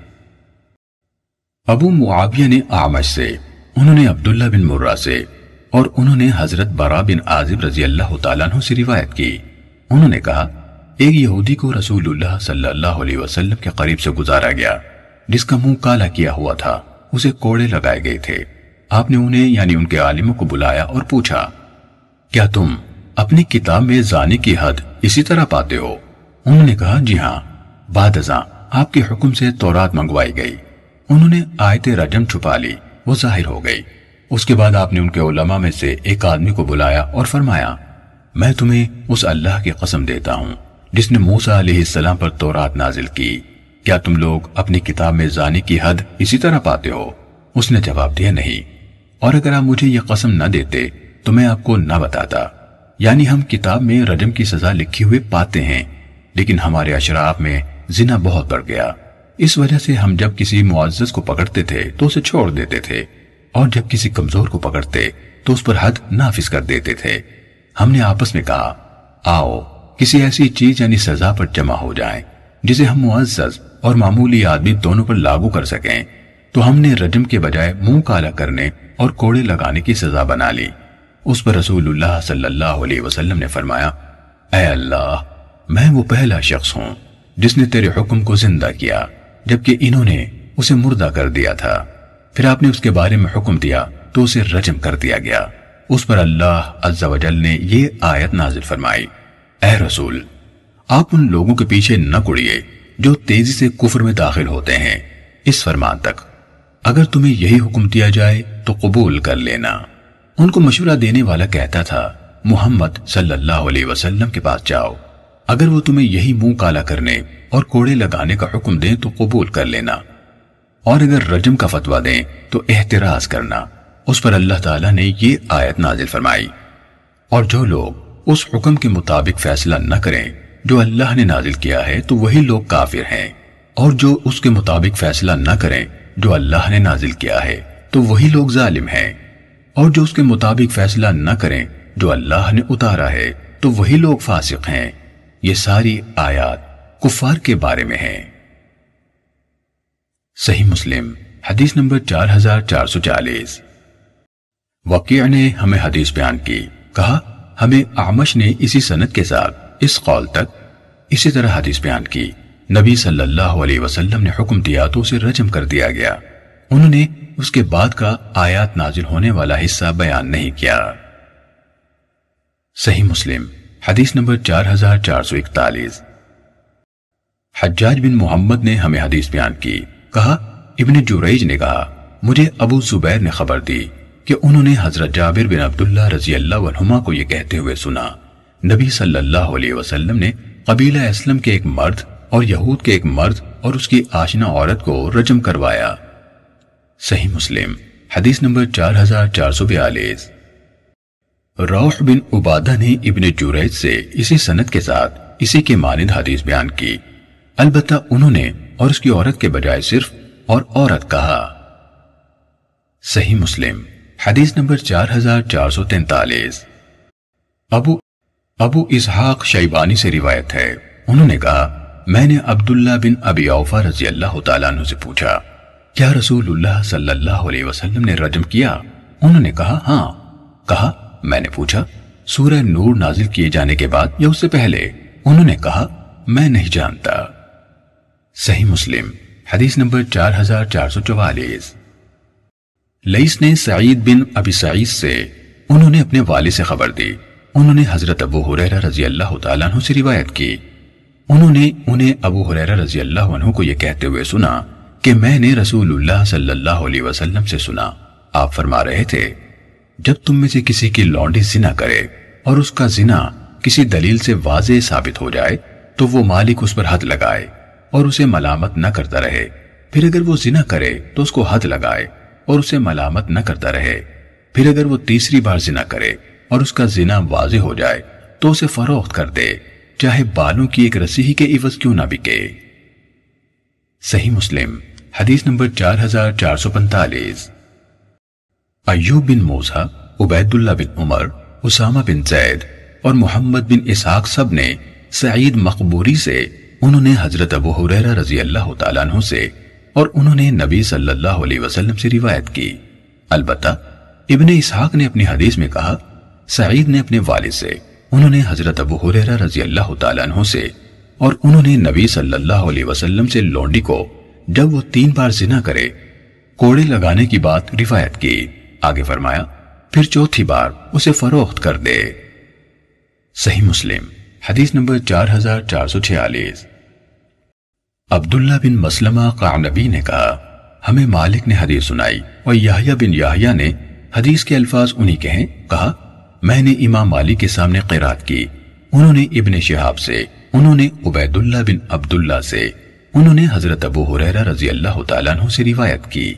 ابو معاویہ نے آمش سے، انہوں نے عبداللہ بن مرہ سے، اور انہوں نے حضرت برا بن عازب رضی اللہ تعالیٰ عنہ سے روایت کی۔ انہوں نے کہا، ایک یہودی کو رسول اللہ صلی اللہ علیہ وسلم کے قریب سے گزارا گیا، جس کا منہ کالا کیا ہوا تھا، اسے کوڑے لگائے گئے تھے۔ آپ نے انہیں یعنی ان کے عالموں کو بلایا اور پوچھا، کیا تم اپنی کتاب میں زانی کی حد اسی طرح پاتے ہو؟ انہوں نے کہا جی ہاں۔ بعد ازاں آپ کے حکم سے تورات منگوائی گئی۔ انہوں نے آیت رجم چھپا لی، وہ ظاہر ہو گئی۔ اس کے بعد آپ نے ان کے علماء میں سے ایک آدمی کو بلایا اور فرمایا، میں تمہیں اس اللہ کی قسم دیتا ہوں، جس نے موسیٰ علیہ السلام پر تورات نازل کی۔ کیا تم لوگ اپنی کتاب میں زانی کی حد اسی طرح پاتے ہو؟ اس نے جواب دیا، نہیں۔ اور اگر آپ مجھے یہ قسم نہ دیتے، تو میں آپ کو نہ بتاتا۔ یعنی ہم کتاب میں رجم کی سزا لکھی ہوئے پاتے ہیں، لیکن ہمارے اشراف میں زنا بہت بڑھ گیا۔ اس وجہ سے ہم جب کسی معزز کو پکڑتے تھے تو اسے چھوڑ دیتے تھے۔ اور جب کسی کمزور کو پکڑتے تو اس پر حد نافذ کر دیتے تھے۔ ہم نے آپس میں کہا، آؤ، کسی ایسی چیز یعنی سزا پر جمع ہو جائیں، جسے ہم معزز اور معمولی آدمی دونوں پر لاگو کر سکیں۔ تو ہم نے رجم کے بجائے منہ کالا کرنے اور کوڑے لگانے کی سزا بنا لی۔ اس پر رسول اللہ صلی اللہ علیہ وسلم نے فرمایا، اے اللہ، میں وہ پہلا شخص ہوں۔ جس نے تیرے حکم کو زندہ کیا، جبکہ انہوں نے اسے مردہ کر دیا تھا۔ پھر آپ نے اس کے بارے میں حکم دیا، تو اسے رجم کر دیا گیا۔ اس پر اللہ عز و جل نے یہ آیت نازل فرمائی۔ اے رسول، آپ ان لوگوں کے پیچھے نہ کڑیے جو تیزی سے کفر میں داخل ہوتے ہیں۔ اس فرمان تک، اگر تمہیں یہی حکم دیا جائے تو قبول کر لینا۔ ان کو مشورہ دینے والا کہتا تھا، محمد صلی اللہ علیہ وسلم کے پاس جاؤ۔ اگر وہ تمہیں یہی منہ کالا کرنے اور کوڑے لگانے کا حکم دیں تو قبول کر لینا۔ اور اگر رجم کا فتوہ دیں تو احتراز کرنا۔ اس پر اللہ تعالیٰ نے یہ آیت نازل فرمائی۔ اور جو لوگ اس حکم کے مطابق فیصلہ نہ کریں، جو اللہ نے نازل کیا ہے، تو وہی لوگ کافر ہیں۔ اور جو اس کے مطابق فیصلہ نہ کریں، جو اللہ نے نازل کیا ہے، تو وہی لوگ ظالم ہیں۔ اور جو اس کے مطابق فیصلہ نہ کریں، جو اللہ نے اتارا ہے، تو وہی لوگ فاسق ہیں۔ یہ ساری آیات کفار کے بارے میں ہیں۔ صحیح مسلم، حدیث نمبر چار ہزار چار سو چالیس۔ وقیع نے ہمیں حدیث بیان کی، کہا، ہمیں آمش نے اسی سنت کے ساتھ اس قول تک اسی طرح حدیث بیان کی۔ نبی صلی اللہ علیہ وسلم نے حکم دیا تو اسے رجم کر دیا گیا۔ انہوں نے اس کے بعد کا آیات نازل ہونے والا حصہ بیان نہیں کیا۔ صحیح مسلم حدیث نمبر چار ہزار چار سو اکتالیس۔ حجاج بن محمد نے ہمیں حدیث بیان کی۔ کہا، ابن جوریج نے کہا، مجھے ابو زبیر نے خبر دی کہ انہوں نے حضرت جابر بن عبداللہ رضی اللہ عنہما کو یہ کہتے ہوئے سنا۔ نبی صلی اللہ علیہ وسلم نے قبیلہ اسلم کے ایک مرد اور یہود کے ایک مرد اور اس کی آشنا عورت کو رجم کروایا۔ صحیح مسلم، حدیث نمبر چار ہزار چار سو بیالیس۔ روح بن عبادہ نے ابن جوریج سے اسی سنت کے ساتھ اسی کے مانند حدیث بیان کی۔ البتہ انہوں نے اور اس کی عورت کے بجائے صرف اور عورت کہا۔ صحیح مسلم، حدیث نمبر چار ہزار چار سو تینتالیس۔ ابو ابو اسحاق شیبانی سے روایت ہے۔ انہوں نے کہا، میں نے عبداللہ بن ابی اوفا رضی اللہ تعالیٰ عنہ سے پوچھا، کیا رسول اللہ صلی اللہ علیہ وسلم نے رجم کیا؟ انہوں نے کہا ہاں۔ کہا میں نے پوچھا، سورہ نور نازل کیے جانے کے بعد یا اس سے پہلے؟ انہوں نے کہا، میں نہیں جانتا۔ صحیح مسلم، حدیث نمبر چار ہزار چار سو چوالیس۔ لئیس نے سعید بن ابی سعید سے انہوں نے اپنے والد سے خبر دی۔ انہوں نے حضرت ابو حریرہ رضی اللہ تعالیٰ عنہ سے روایت کی۔ انہوں نے انہیں ابو حریرہ رضی اللہ عنہ کو یہ کہتے ہوئے سنا کہ میں نے رسول اللہ صلی اللہ علیہ وسلم سے سنا۔ آپ فرما رہے تھے جب تم میں سے کسی کی لونڈی زنا کرے اور اس کا زنا کسی دلیل سے واضح ثابت ہو جائے، تو وہ مالک اس پر حد لگائے اور اسے ملامت نہ کرتا رہے۔ پھر اگر وہ زنا کرے، تو اس کو حد لگائے اور اسے ملامت نہ کرتا رہے۔ پھر اگر وہ تیسری بار زنا کرے اور اس کا زنا واضح ہو جائے، تو اسے فروخت کر دے۔ چاہے بالوں کی ایک رسی ہی کے عوض کیوں نہ بکے۔ صحیح مسلم، حدیث نمبر چار ہزار چار سو پنتالیس ایوب بن موسا عبید اللہ بن عمر، اسامہ بن زید اور محمد بن اسحاق سب نے سعید مقبوری سے انہوں نے حضرت ابو حریرہ رضی اللہ تعالیٰ عنہ سے اور انہوں نے نبی صلی اللہ علیہ وسلم سے روایت کی۔ البتہ ابن اسحاق نے اپنی حدیث میں کہا، سعید نے اپنے والد سے انہوں نے حضرت ابو حریرہ رضی اللہ تعالیٰ عنہ سے اور انہوں نے نبی صلی اللہ علیہ وسلم سے لونڈی کو جب وہ تین بار زنا کرے، کوڑے لگانے کی بات روایت کی۔ آگے فرمایا، پھر چوتھی بار اسے فروخت کر دے۔ صحیح مسلم، حدیث نمبر چار ہزار چار سو چھیالیس۔ عبداللہ بن مسلمہ قعنبی نے کہا، ہمیں مالک نے حدیث سنائی اور یحییٰ بن یحییٰ نے حدیث کے الفاظ انہی کہیں، کہا، میں نے امام مالک کے سامنے قیرات کی، انہوں نے ابن شہاب سے، انہوں نے عبید اللہ بن عبداللہ سے، انہوں نے حضرت ابو حریرہ رضی اللہ تعالیٰ عنہ سے روایت کی۔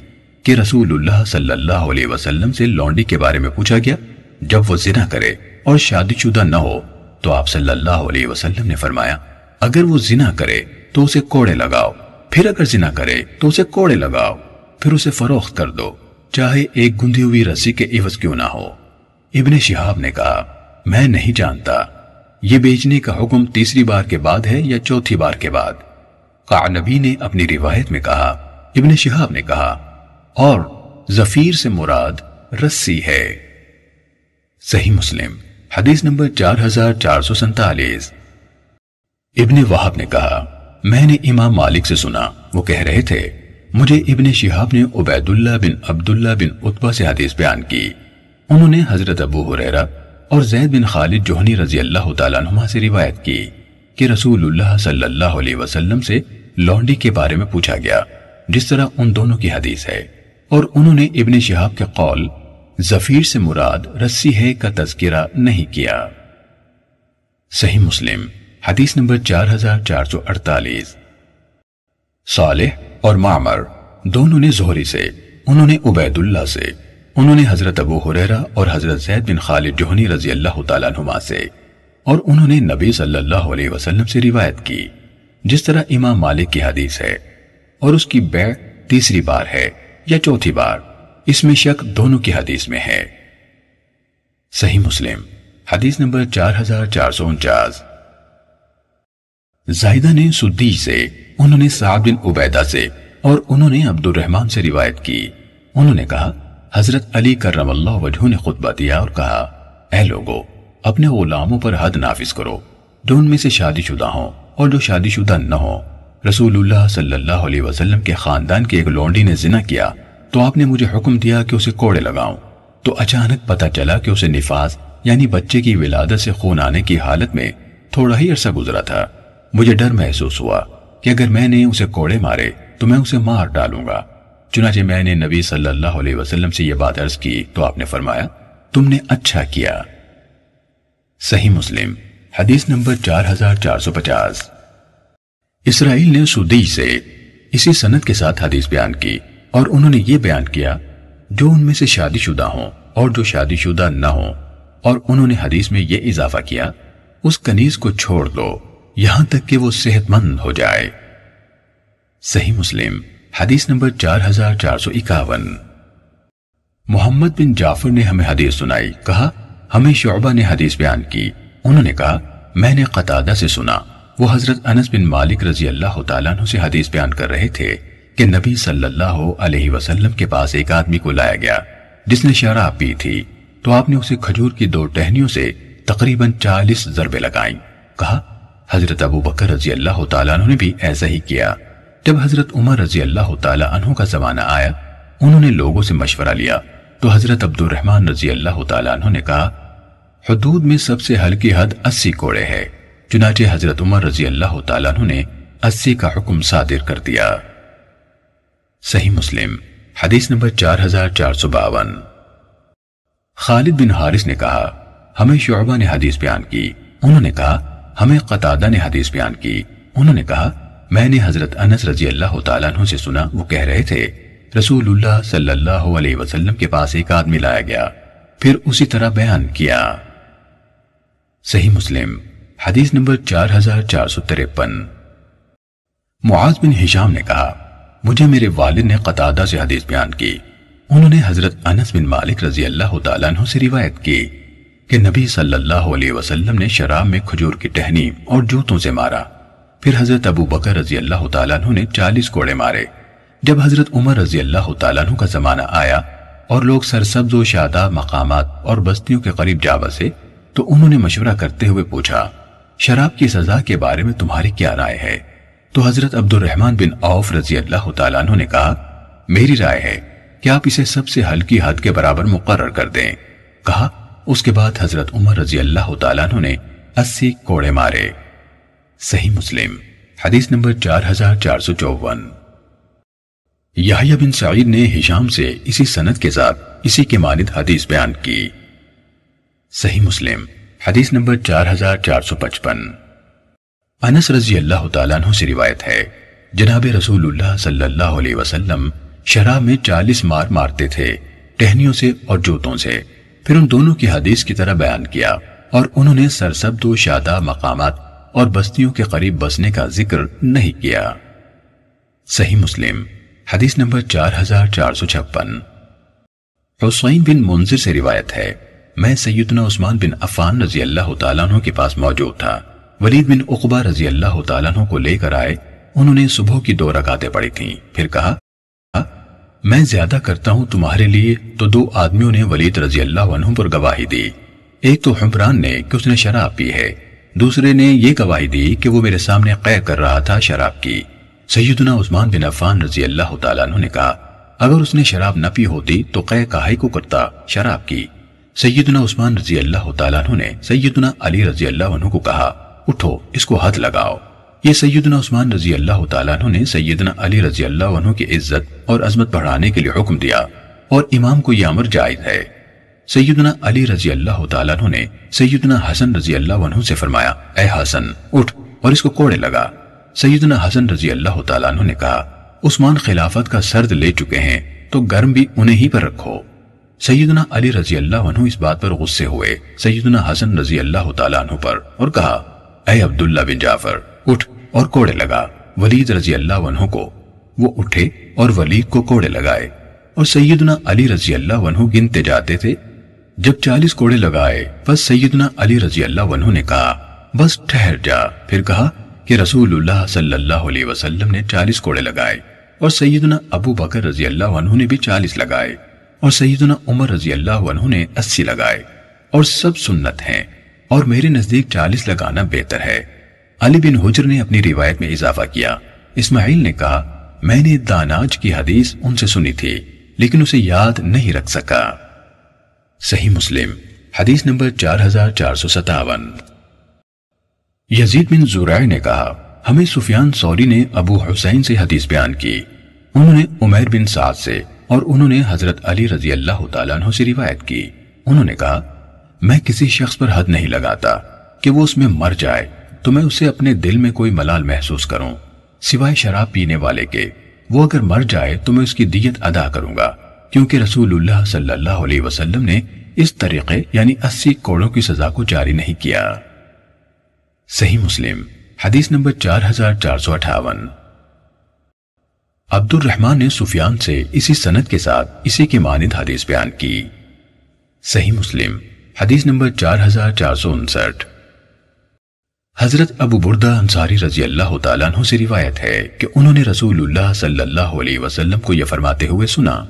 کہ رسول اللہ صلی اللہ علیہ وسلم سے لونڈی کے بارے میں پوچھا گیا، جب وہ زنا کرے اور شادی شدہ نہ ہو، تو آپ صلی اللہ علیہ وسلم نے فرمایا، اگر وہ زنا کرے تو اسے کوڑے لگاؤ، پھر اگر زنا کرے تو اسے کوڑے لگاؤ، پھر اسے فروخت کر دو، چاہے ایک گندی ہوئی رسی کے عوض کیوں نہ ہو۔ ابن شہاب نے کہا، میں نہیں جانتا، یہ بیچنے کا حکم تیسری بار کے بعد ہے یا چوتھی بار کے بعد؟ قعنبی نے اپنی روایت میں کہا، ابن شہاب نے کہا اور زفیر سے مراد رسی ہے۔ صحیح مسلم، حدیث نمبر چار ہزار چار سو سنتالیس ابن وحب نے کہا، میں نے امام مالک سے سنا، وہ کہہ رہے تھے، مجھے ابن شہاب نے عبید اللہ بن عبداللہ بن عطبہ سے حدیث بیان کی۔ انہوں نے حضرت ابو حریرہ اور زید بن خالد جوہنی رضی اللہ تعالیٰ عنہ سے روایت کی کہ رسول اللہ صلی اللہ علیہ وسلم سے لونڈی کے بارے میں پوچھا گیا، جس طرح ان دونوں کی حدیث ہے۔ اور انہوں نے ابن شہاب کے قول زفیر سے مراد رسی ہے کا تذکرہ نہیں کیا۔ صحیح مسلم، حدیث نمبر چار ہزار چار سو اڑتالیس۔ صالح اور معمر دونوں نے زہری سے، انہوں نے عبید اللہ سے، انہوں نے حضرت ابو حریرہ اور حضرت زید بن خالد جوہنی رضی اللہ تعالیٰ نما سے، اور انہوں نے نبی صلی اللہ علیہ وسلم سے روایت کی، جس طرح امام مالک کی حدیث ہے، اور اس کی بیع تیسری بار ہے۔ یا چوتھی بار، اس میں شک دونوں کی حدیث میں ہے۔ صحیح مسلم، حدیث نمبر چار ہزار چار سو انچاس۔ زائدہ نے سدی سے انہوں نے سعید بن عبیدہ سے اور انہوں نے عبد الرحمن سے روایت کی۔ انہوں نے کہا، حضرت علی کرم اللہ وجہ نے خطبہ دیا اور کہا، اے لوگو، اپنے غلاموں پر حد نافذ کرو۔ جو ان میں سے شادی شدہ ہوں اور جو شادی شدہ نہ ہوں رسول اللہ صلی اللہ علیہ وسلم کے خاندان کے ایک لونڈی نے زنا کیا تو آپ نے مجھے حکم دیا کہ اسے کوڑے لگاؤں۔ تو اچانک پتا چلا کہ اسے نفاذ یعنی بچے کی ولادت سے خون آنے کی حالت میں تھوڑا ہی عرصہ گزرا تھا۔ مجھے ڈر محسوس ہوا کہ اگر میں نے اسے کوڑے مارے تو میں اسے مار ڈالوں گا۔ چنانچہ میں نے نبی صلی اللہ علیہ وسلم سے یہ بات عرض کی تو آپ نے فرمایا، تم نے اچھا کیا۔ صحیح مسلم، حدیث نمبر چار ہزار چار سو پچاس۔ اسرائیل نے سودی سے اسی سنت کے ساتھ حدیث بیان کی اور انہوں نے یہ بیان کیا، جو ان میں سے شادی شدہ ہوں اور جو شادی شدہ نہ ہوں۔ اور انہوں نے حدیث میں یہ اضافہ کیا، اس کنیز کو چھوڑ دو، یہاں تک کہ وہ صحت مند ہو جائے۔ صحیح مسلم، حدیث نمبر چار ہزار چار سو اکاون۔ محمد بن جعفر نے ہمیں حدیث سنائی، کہا، ہمیں شعبہ نے حدیث بیان کی۔ انہوں نے کہا، میں نے قطادہ سے سنا۔ وہ حضرت انس بن مالک رضی اللہ تعالیٰ عنہ سے حدیث بیان کر رہے تھے کہ نبی صلی اللہ علیہ وسلم کے پاس ایک آدمی کو لایا گیا، جس نے شراب پی تھی۔ تو آپ نے اسے کھجور کی دو ٹہنیوں سے تقریباً چالیس ضربے لگائیں۔ کہا، حضرت ابو بکر رضی اللہ تعالیٰ عنہ نے بھی ایسا ہی کیا۔ جب حضرت عمر رضی اللہ تعالیٰ عنہ کا زمانہ آیا، انہوں نے لوگوں سے مشورہ لیا۔ تو حضرت عبد الرحمن رضی اللہ تعالیٰ عنہ نے کہا، حدود میں سب سے ہلکی حد اسی کوڑے ہے۔ چنانچہ حضرت عمر رضی اللہ تعالیٰ عنہ نے اسی کا حکم صادر کر دیا۔ صحیح مسلم، حدیث نمبر چار ہزار چار سو باون۔ خالد بن حارث نے کہا، ہمیں شعبہ نے حدیث بیان کی۔ انہوں نے کہا، ہمیں قطادہ نے حدیث بیان کی۔ انہوں نے کہا، میں نے حضرت انس رضی اللہ تعالیٰ عنہ سے سنا، وہ کہہ رہے تھے، رسول اللہ صلی اللہ علیہ وسلم کے پاس ایک آدمی لایا گیا، پھر اسی طرح بیان کیا۔ صحیح مسلم حدیث نمبر چار ہزار چار سو تریپن معاذ بن ہشام نے کہا، مجھے میرے والد نے قطادہ سے حدیث بیان کی۔ انہوں نے حضرت انس بن مالک رضی اللہ تعالیٰ عنہ سے روایت کی کہ نبی صلی اللہ علیہ وسلم نے شراب میں کھجور کی ٹہنی اور جوتوں سے مارا۔ پھر حضرت ابو بکر رضی اللہ تعالیٰ عنہ نے چالیس کوڑے مارے۔ جب حضرت عمر رضی اللہ تعالیٰ عنہ کا زمانہ آیا اور لوگ سرسبز و شاداب مقامات اور بستیوں کے قریب جا بسے تو انہوں نے مشورہ کرتے ہوئے پوچھا شراب کی سزا کے بارے میں تمہاری کیا رائے ہے؟ تو حضرت عبد الرحمن بن عوف رضی اللہ تعالیٰ عنہ نے کہا، میری رائے ہے کہ آپ اسے سب سے ہلکی حد کے برابر مقرر کر دیں۔ کہا، اس کے بعد حضرت عمر رضی اللہ تعالیٰ عنہ نے اسی کوڑے مارے۔ صحیح مسلم، حدیث نمبر چار ہزار چار سو چوون۔ یحییٰ بن سعید نے ہشام سے اسی سند کے ساتھ اسی کے مانند حدیث بیان کی۔ صحیح مسلم حدیث نمبر چار ہزار چار سو پچپن۔ انس رضی اللہ تعالیٰ عنہ سے روایت ہے، جناب رسول اللہ صلی اللہ علیہ وسلم شراب میں چالیس مار مارتے تھے، ٹہنیوں سے اور جوتوں سے۔ پھر ان دونوں کی حدیث کی طرح بیان کیا اور انہوں نے سرسبد و شادہ مقامات اور بستیوں کے قریب بسنے کا ذکر نہیں کیا۔ صحیح مسلم، حدیث نمبر چار ہزار چار سو چھپن۔ حسین بن منظر سے روایت ہے میں سیدنا عثمان بن عفان رضی اللہ تعالیٰ عنہ کے پاس موجود تھا۔ ولید بن اقبا رضی اللہ تعالیٰ عنہ کو لے کر آئے۔ انہوں نے صبح کی دو رکاتیں پڑی تھیں۔ پھر کہا ہاں, میں زیادہ کرتا ہوں تمہارے لیے تو دو آدمیوں نے ولید رضی اللہ عنہ پر گواہی دی۔ ایک تو حمران نے کہ اس نے شراب پی ہے۔ دوسرے نے یہ گواہی دی کہ وہ میرے سامنے قے کر رہا تھا شراب کی۔ سیدنا عثمان بن عفان رضی اللہ تعالیٰ عنہ نے کہا، اگر اس نے شراب نہ پی ہوتی تو قے کہائی کو کرتا شراب کی۔ سیدنا عثمان رضی اللہ تعالیٰ عنہ نے سیدنا علی رضی اللہ عنہ کو کہا، اٹھو، اس کو حد لگاؤ۔ یہ سیدنا عثمان رضی اللہ تعالیٰ عنہ نے سیدنا علی رضی اللہ عنہ کی عزت اور عظمت بڑھانے کے لیے حکم دیا اور امام کو یہ امر جائز ہے۔ سیدنا علی رضی اللہ تعالیٰ عنہ نے سیدنا حسن رضی اللہ عنہ سے فرمایا، اے حسن، اٹھ اور اس کو کوڑے لگا۔ سیدنا حسن رضی اللہ تعالیٰ عنہ نے کہا، عثمان خلافت کا سرد لے چکے ہیں، تو گرم بھی انہیں ہی پر رکھو۔ سیدنا علی رضی اللہ عنہ اس بات پر غصے ہوئے، سیدنا حسن رضی اللہ تعالیٰ عنہ پر اور کہا، اے عبداللہ بن جعفر، اٹھ اور کوڑے لگا۔ ولید رضی اللہ عنہ کو، وہ اٹھے اور ولید کو کوڑے لگائے۔ اور سیدنا علی رضی اللہ عنہ گنتے جاتے تھے۔ جب چالیس کوڑے لگائے بس سیدنا علی رضی اللہ عنہ نے کہا، بس ٹھہر جا۔ پھر کہا کہ رسول اللہ صلی اللہ علیہ وسلم نے چالیس کوڑے لگائے۔ اور سیدنا ابو بکر رضی اللہ عنہ نے بھی چالیس لگائے۔ اور سیدنا عمر رضی اللہ عنہ نے اسی لگائے، اور سب سنت ہیں، اور میرے نزدیک چالیس لگانا بہتر ہے۔ علی بن حجر نے اپنی روایت میں اضافہ کیا۔ اسماعیل نے کہا، میں نے داناج کی حدیث ان سے سنی تھی، لیکن اسے یاد نہیں رکھ سکا۔ صحیح مسلم، حدیث نمبر چار ہزار چار سو ستاون۔ یزید بن زورائے نے کہا، ہمیں سفیان سوری نے ابو حسین سے حدیث بیان کی۔ انہوں نے عمیر بن سعد سے اور انہوں نے حضرت علی رضی اللہ تعالیٰ عنہ سے روایت کی۔ انہوں نے کہا، میں کسی شخص پر حد نہیں لگاتا کہ وہ اس میں مر جائے، تو میں اسے اپنے دل میں کوئی ملال محسوس کروں۔ سوائے شراب پینے والے کے، وہ اگر مر جائے تو میں اس کی دیت ادا کروں گا، کیونکہ رسول اللہ صلی اللہ علیہ وسلم نے اس طریقے یعنی اسی کوڑوں کی سزا کو جاری نہیں کیا۔ صحیح مسلم، حدیث نمبر چار ہزار چار سو اٹھاون۔ عبد الرحمن نے سفیان سے اسی سنت کے ساتھ اسی کے مانند حدیث بیان کی۔ صحیح مسلم، حدیث نمبر چار ہزار چار سو انسٹھ۔ حضرت ابو بردہ انصاری رضی اللہ تعالیٰ عنہ سے روایت ہے کہ انہوں نے رسول اللہ صلی اللہ علیہ وسلم کو یہ فرماتے ہوئے سنا،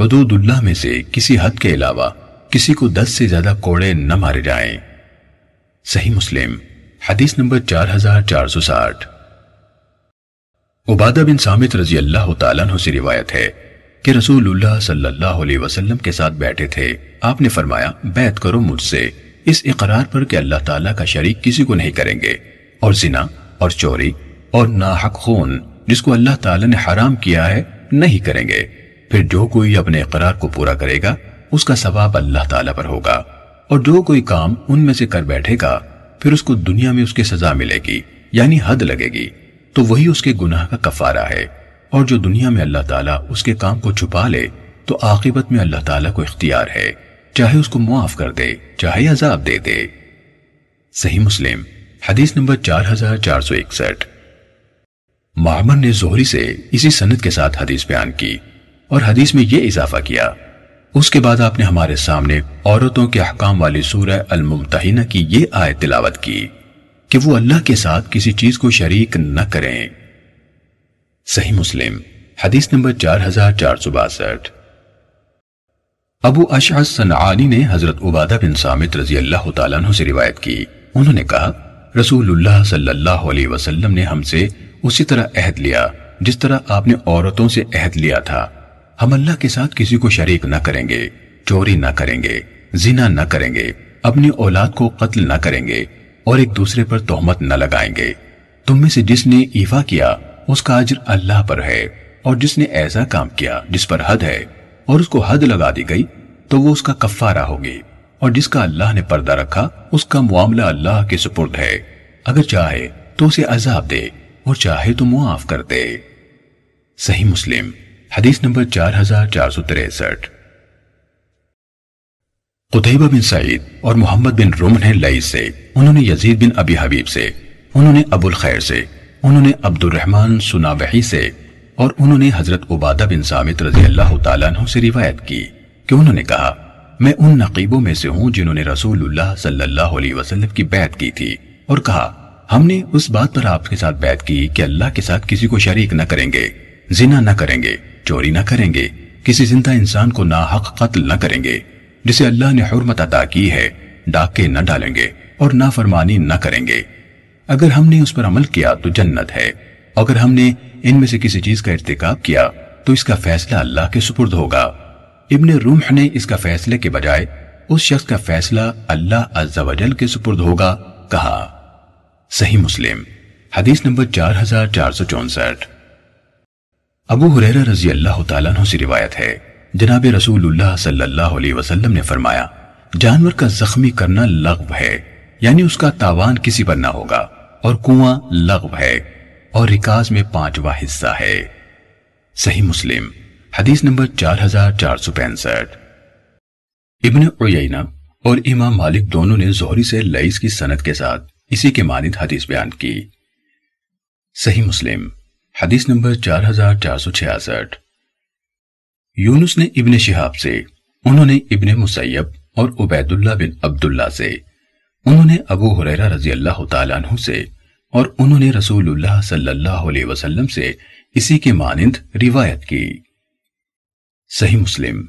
حدود اللہ میں سے کسی حد کے علاوہ کسی کو دس سے زیادہ کوڑے نہ مارے جائیں۔ صحیح مسلم، حدیث نمبر چار ہزار چار سو ساٹھ۔ عبادہ بن سامت رضی اللہ تعالیٰ عنہ سے روایت ہے کہ رسول اللہ صلی اللہ علیہ وسلم کے ساتھ بیٹھے تھے۔ آپ نے فرمایا، بیعت کرو مجھ سے۔ اس اقرار پر کہ اللہ تعالیٰ کا شریک کسی کو نہیں کریں گے۔ اور زنا، اور چوری، اور ناحق خون، جس کو اللہ تعالیٰ نے حرام کیا ہے، نہیں کریں گے۔ پھر جو کوئی اپنے اقرار کو پورا کرے گا، اس کا ثواب اللہ تعالیٰ پر ہوگا۔ اور جو کوئی کام ان میں سے کر بیٹھے گا، پھر اس کو دنیا میں اس کی سزا ملے گی یعنی حد لگے گی۔ تو وہی اس کے گناہ کا کفارہ ہے۔ اور جو دنیا میں اللہ تعالیٰ اس کے کام کو چھپا لے، تو عاقبت میں اللہ تعالیٰ کو اختیار ہے۔ چاہے اس کو معاف کر دے، چاہے عذاب دے دے۔ صحیح مسلم، حدیث نمبر چار ہزار چار سو اکسٹھ۔ معمر نے زہری سے اسی سنت کے ساتھ حدیث بیان کی اور حدیث میں یہ اضافہ کیا، اس کے بعد آپ نے ہمارے سامنے عورتوں کے حکام والی سورہ الممتحنہ کی یہ آیت تلاوت کی۔ کہ وہ اللہ کے ساتھ کسی چیز کو شریک نہ کریں۔ صحیح مسلم، حدیث نمبر چار ہزار چار سو باسٹھ۔ ابو اشعث صنعانی نے حضرت عبادہ بن سامت رضی اللہ تعالیٰ عنہ سے روایت کی۔ انہوں نے کہا، رسول اللہ صلی اللہ علیہ وسلم نے ہم سے اسی طرح عہد لیا، جس طرح آپ نے عورتوں سے عہد لیا تھا۔ ہم اللہ کے ساتھ کسی کو شریک نہ کریں گے، چوری نہ کریں گے، زنا نہ کریں گے، اپنی اولاد کو قتل نہ کریں گے۔ اور ایک دوسرے پر تہمت نہ لگائیں گے۔ تم میں سے جس نے ایفا کیا، اس کا اجر اللہ پر ہے۔ اور جس نے ایسا کام کیا جس پر حد ہے اور اس کو حد لگا دی گئی، تو وہ اس کا کفارہ ہوگی۔ اور جس کا اللہ نے پردہ رکھا، اس کا معاملہ اللہ کے سپرد ہے۔ اگر چاہے تو اسے عذاب دے، اور چاہے تو معاف کر دے۔ صحیح مسلم، حدیث نمبر چار ہزار چار سو تریسٹھ۔ قطعبہ بن سعید اور محمد بن رومن لئی سے، انہوں نے یزید بن ابی حبیب سے، انہوں نے ابو الخیر سے، انہوں نے عبد الرحمن سنابحی سے، اور انہوں نے حضرت عبادہ بن سامت رضی اللہ تعالیٰ عنہ سے روایت کی کہ انہوں نے کہا، میں ان نقیبوں میں سے ہوں جنہوں نے رسول اللہ صلی اللہ علیہ وسلم کی بیعت کی تھی، اور کہا، ہم نے اس بات پر آپ کے ساتھ بیعت کی کہ اللہ کے ساتھ کسی کو شریک نہ کریں گے، زنا نہ کریں گے، چوری نہ کریں گے، کسی زندہ انسان کو ناحق قتل نہ کریں گے۔ جسے اللہ نے حرمت عطا کی ہے، ڈاکے نہ ڈالیں گے اور نافرمانی نہ کریں گے۔ اگر ہم نے اس پر عمل کیا تو جنت ہے۔ اگر ہم نے ان میں سے کسی چیز کا ارتکاب کیا تو اس کا فیصلہ اللہ کے سپرد ہوگا۔ ابن روح نے اس کا فیصلے کے بجائے اس شخص کا فیصلہ اللہ عز و جل کے سپرد ہوگا کہا۔ صحیح مسلم، حدیث نمبر چار ہزار چار سو چونسٹھ۔ ابو حریرہ رضی اللہ تعالیٰ عنہ سے روایت ہے۔ جناب رسول اللہ صلی اللہ علیہ وسلم نے فرمایا، جانور کا زخمی کرنا لغو ہے یعنی اس کا تاوان کسی پر نہ ہوگا، اور کنواں لغو ہے، اور رکاز میں پانچواں حصہ ہے۔ صحیح مسلم، حدیث نمبر چار ہزار چار سو پینسٹھ۔ ابن عیینہ اور امام مالک دونوں نے زہری سے لئیس کی سنت کے ساتھ اسی کے مانند حدیث بیان کی۔ صحیح مسلم، حدیث نمبر چار ہزار چار سو چھیاسٹھ۔ یونس نے ابن شہاب سے، انہوں نے ابن مسیب اور عبید اللہ بن عبداللہ سے، انہوں نے ابو حریرہ رضی اللہ تعالیٰ عنہ سے اور انہوں نے رسول اللہ صلی اللہ علیہ وسلم سے اسی کے مانند روایت کی۔ صحیح مسلم،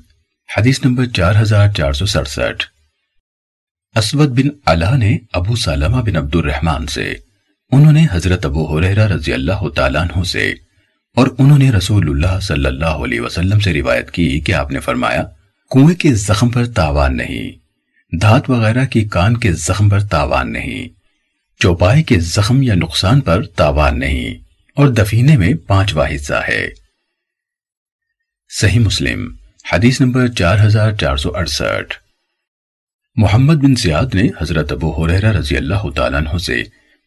حدیث نمبر چار ہزار چار سو سڑسٹھ۔ اسود بن علا نے ابو سالمہ بن عبد الرحمن سے، انہوں نے حضرت ابو حریرہ رضی اللہ تعالیٰ عنہ سے اور انہوں نے رسول اللہ صلی اللہ علیہ وسلم سے روایت کی کہ آپ نے فرمایا، کنویں کے زخم پر تاوان نہیں، دھات وغیرہ کی کان کے زخم پر تاوان نہیں چوپائے کے زخم یا نقصان پر تاوان نہیں، اور دفینے میں پانچواں حصہ ہے۔ صحیح مسلم، حدیث نمبر چار ہزار چار سو اڑسٹھ۔ محمد بن زیاد نے حضرت ابو حریرہ رضی اللہ تعالیٰ عنہ سے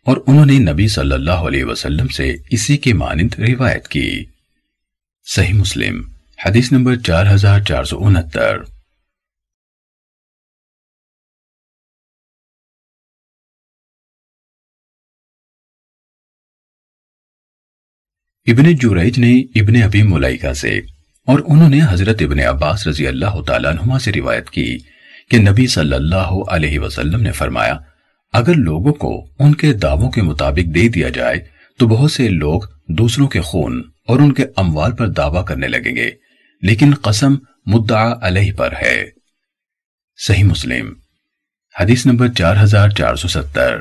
اور انہوں نے نبی صلی اللہ علیہ وسلم سے اسی کے مانند روایت کی۔ صحیح مسلم، حدیث نمبر چار ہزار چار سو انہتر۔ ابن جوریج نے ابن ابی ملائکہ سے اور انہوں نے حضرت ابن عباس رضی اللہ تعالیٰ عنہ سے روایت کی کہ نبی صلی اللہ علیہ وسلم نے فرمایا اگر لوگوں کو ان کے دعووں کے مطابق دے دیا جائے، تو بہت سے لوگ دوسروں کے خون اور ان کے اموال پر دعویٰ کرنے لگیں گے، لیکن قسم مدعا علیہ پر ہے۔ صحیح مسلم، حدیث نمبر چار ہزار چار سو ستر۔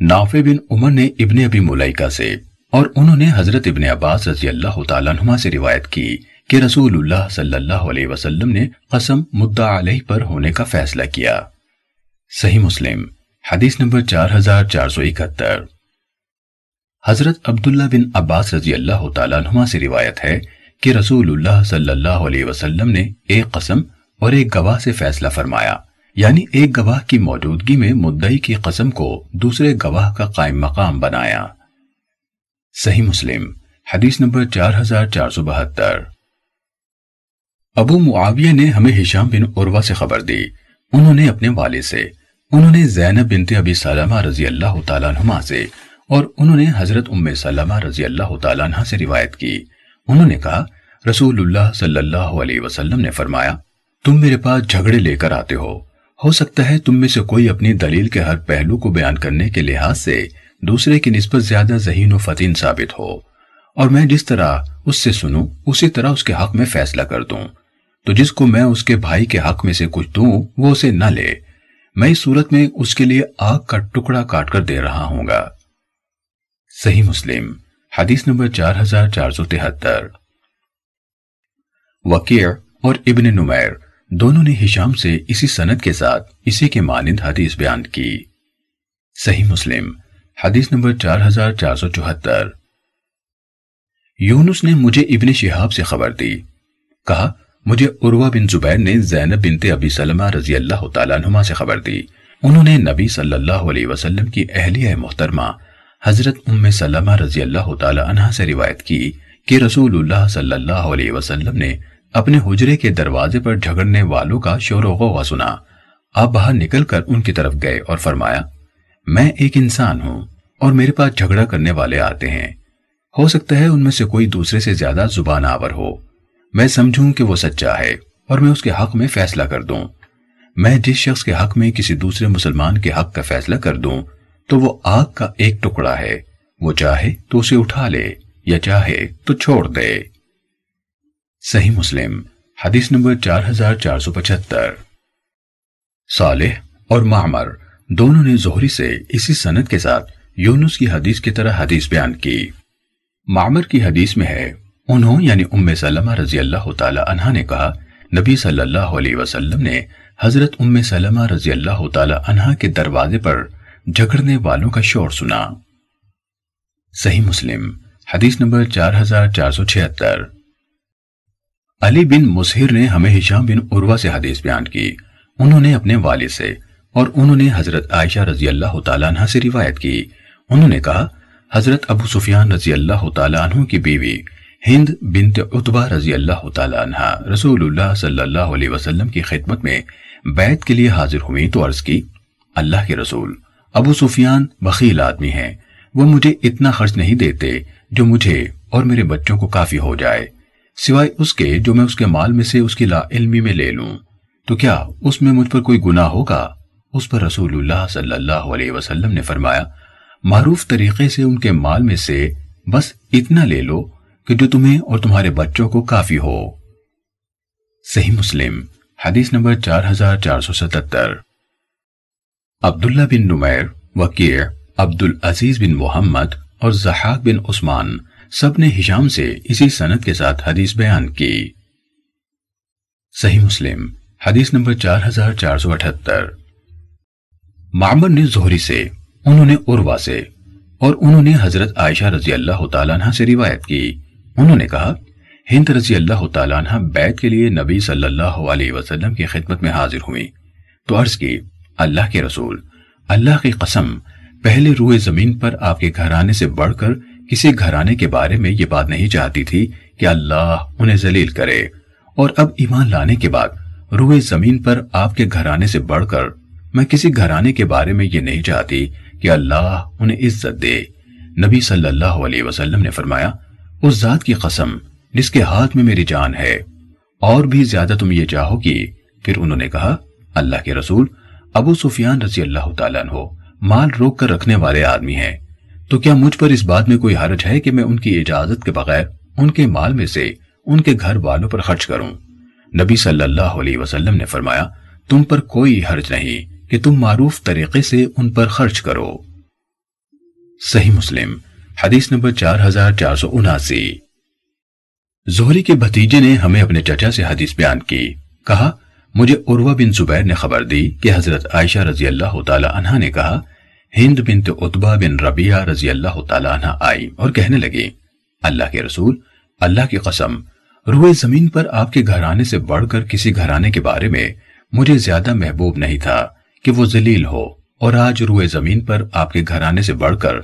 نافع بن عمر نے ابن ابی ملائکہ سے اور انہوں نے حضرت ابن عباس رضی اللہ تعالیٰ عنہ سے روایت کی کہ رسول اللہ صلی اللہ علیہ وسلم نے قسم مدعا علیہ پر ہونے کا فیصلہ کیا۔ صحیح مسلم، حدیث نمبر چار ہزار چار سو اکہتر۔ حضرت عبداللہ بن عباس رضی اللہ تعالیٰ عنہ سے روایت ہے کہ رسول اللہ صلی اللہ علیہ وسلم نے ایک قسم اور ایک گواہ سے فیصلہ فرمایا یعنی ایک گواہ کی موجودگی میں مدعی کی قسم کو دوسرے گواہ کا قائم مقام بنایا۔ صحیح مسلم، حدیث نمبر چار ہزار چار سو بہتر۔ ابو معاویہ نے ہمیں ہشام بن عروہ سے خبر دی، انہوں نے اپنے والد سے انہوں نے زینب بنت ابی سلمہ رضی اللہ تعالیٰ عنہ سے اور انہوں نے حضرت ام سلمہ رضی اللہ تعالیٰ عنہ سے روایت کی۔ انہوں نے کہا، رسول اللہ صلی اللہ علیہ وسلم نے فرمایا، تم میرے پاس جھگڑے لے کر آتے ہو۔ ہو سکتا ہے تم میں سے کوئی اپنی دلیل کے ہر پہلو کو بیان کرنے کے لحاظ سے دوسرے کی نسبت زیادہ ذہین و فتین ثابت ہو۔ اور میں جس طرح اس سے سنوں، اسی طرح اس کے حق میں فیصلہ کر دوں۔ تو جس کو میں اس کے بھائی کے حق میں سے کچھ دوں، وہ اسے نہ لے۔ میں اس صورت میں اس کے لیے آگ کا ٹکڑا کاٹ کر دے رہا ہوں گا۔ صحیح مسلم، حدیث نمبر چار ہزار چار سو تہتر۔ وکیع اور ابن نمیر دونوں نے ہشام سے اسی سند کے ساتھ اسی کے مانند حدیث بیان کی۔ صحیح مسلم، حدیث نمبر چار ہزار چار سو چوہتر۔ یونس نے مجھے ابن شہاب سے خبر دی۔ کہا مجھے عروہ بن زبیر نے زینب بنت ابی سلمہ رضی اللہ تعالیٰ عنہ سے خبر دی۔ انہوں نے نبی صلی اللہ علیہ وسلم کی اہلیہ محترمہ حضرت ام سلمہ رضی اللہ تعالیٰ عنہ سے روایت کی کہ رسول اللہ صلی اللہ علیہ وسلم نے اپنے حجرے کے دروازے پر جھگڑنے والوں کا شور و غوغا سنا۔ آپ باہر نکل کر ان کی طرف گئے اور فرمایا، میں ایک انسان ہوں اور میرے پاس جھگڑا کرنے والے آتے ہیں۔ ہو سکتا ہے ان میں سے کوئی دوسرے سے زیادہ زبان آور ہو۔ میں سمجھوں کہ وہ سچا ہے اور میں اس کے حق میں فیصلہ کر دوں۔ میں جس شخص کے حق میں کسی دوسرے مسلمان کے حق کا فیصلہ کر دوں، تو وہ آگ کا ایک ٹکڑا ہے۔ وہ چاہے تو اسے اٹھا لے، یا چاہے تو چھوڑ دے۔ صحیح مسلم، حدیث نمبر چار ہزار چار سو پچہتر۔ صالح اور معمر دونوں نے زہری سے اسی سند کے ساتھ یونس کی حدیث کی طرح حدیث بیان کی۔ معمر کی حدیث میں ہے انہوں یعنی ام سلمہ رضی اللہ تعالی عنہ نے کہا، نبی صلی اللہ علیہ وسلم نے حضرت ام سلمہ رضی اللہ تعالی عنہ کے دروازے پر جھگڑنے والوں کا شور سنا۔ صحیح مسلم، حدیث نمبر چار ہزار چار سو چھہتر۔ علی بن مسہر نے ہمیں ہشام بن عروہ سے حدیث بیان کی۔ انہوں نے اپنے والد سے اور انہوں نے حضرت عائشہ رضی اللہ تعالیٰ عنہ سے روایت کی۔ انہوں نے کہا، حضرت ابو سفیان رضی اللہ تعالیٰ عنہ کی بیوی ہند بنت عطبہ رضی اللہ تعالیٰ عنہ رسول اللہ صلی اللہ علیہ وسلم کی خدمت میں بیعت کے لیے حاضر ہوئی تو عرض کی، اللہ کے رسول، ابو سفیان بخیل آدمی ہیں، وہ مجھے اتنا خرچ نہیں دیتے جو مجھے اور میرے بچوں کو کافی ہو جائے۔ سوائے اس کے جو میں اس کے مال میں سے اس کی لا علمی میں لے لوں۔ تو کیا اس میں مجھ پر کوئی گناہ ہوگا؟ اس پر رسول اللہ صلی اللہ علیہ وسلم نے فرمایا، معروف طریقے سے ان کے مال میں سے بس اتنا لے لو کہ جو تمہیں اور تمہارے بچوں کو کافی ہو۔ صحیح مسلم، حدیث نمبر چار ہزار چار سو ستتر۔ عبداللہ بن نمیر، وکیع عبد العزیز بن محمد اور زحاق بن عثمان سب نے ہشام سے اسی سنت کے ساتھ حدیث بیان کی۔ صحیح مسلم، حدیث نمبر چار ہزار چار سو اٹھتر۔ معمر نے زہری سے، انہوں نے عروا سے اور انہوں نے حضرت عائشہ رضی اللہ تعالیٰ عنہ سے روایت کی۔ انہوں نے کہا، ہند رضی اللہ تعالیٰ عنہ بیت کے لیے نبی صلی اللہ علیہ وسلم کی خدمت میں حاضر ہوئی تو عرض کی، اللہ کے رسول، اللہ کی قسم، پہلے روئے زمین پر آپ کے گھرانے سے بڑھ کر کسی گھرانے کے بارے میں یہ بات نہیں چاہتی تھی کہ اللہ انہیں ذلیل کرے۔ اور اب ایمان لانے کے بعد روئے زمین پر آپ کے گھرانے سے بڑھ کر میں کسی گھرانے کے بارے میں یہ نہیں چاہتی کہ اللہ انہیں عزت دے۔ نبی صلی اللہ علیہ وسلم نے فرمایا اس ذات کی قسم جس کے ہاتھ میں میری جان ہے۔ اور بھی زیادہ تم یہ چاہو گی پھر انہوں نے کہا، اللہ کے رسول، ابو سفیان رضی اللہ تعالیٰ عنہ مال روک کر رکھنے والے آدمی ہیں۔ تو کیا مجھ پر اس بات میں کوئی حرج ہے کہ میں ان کی اجازت کے بغیر ان کے مال میں سے ان کے گھر والوں پر خرچ کروں؟ نبی صلی اللہ علیہ وسلم نے فرمایا، تم پر کوئی حرج نہیں کہ تم معروف طریقے سے ان پر خرچ کرو۔ صحیح مسلم۔ حدیث نمبر چار ہزار چار سو اناسی۔ زہری کے بھتیجے نے ہمیں اپنے چچا سے حدیث بیان کی۔ کہا، مجھے عروہ بن زبیر نے خبر دی کہ حضرت عائشہ رضی اللہ تعالی عنہ نے کہا، ہند بنت عطبہ بن ربیہ رضی اللہ تعالیٰ عنہ آئی اور کہنے لگی، اللہ کے رسول، اللہ کی قسم، روئے زمین پر آپ کے گھرانے سے بڑھ کر کسی گھرانے کے بارے میں مجھے زیادہ محبوب نہیں تھا کہ وہ ذلیل ہو اور آج روئے زمین پر آپ کے گھرانے سے بڑھ کر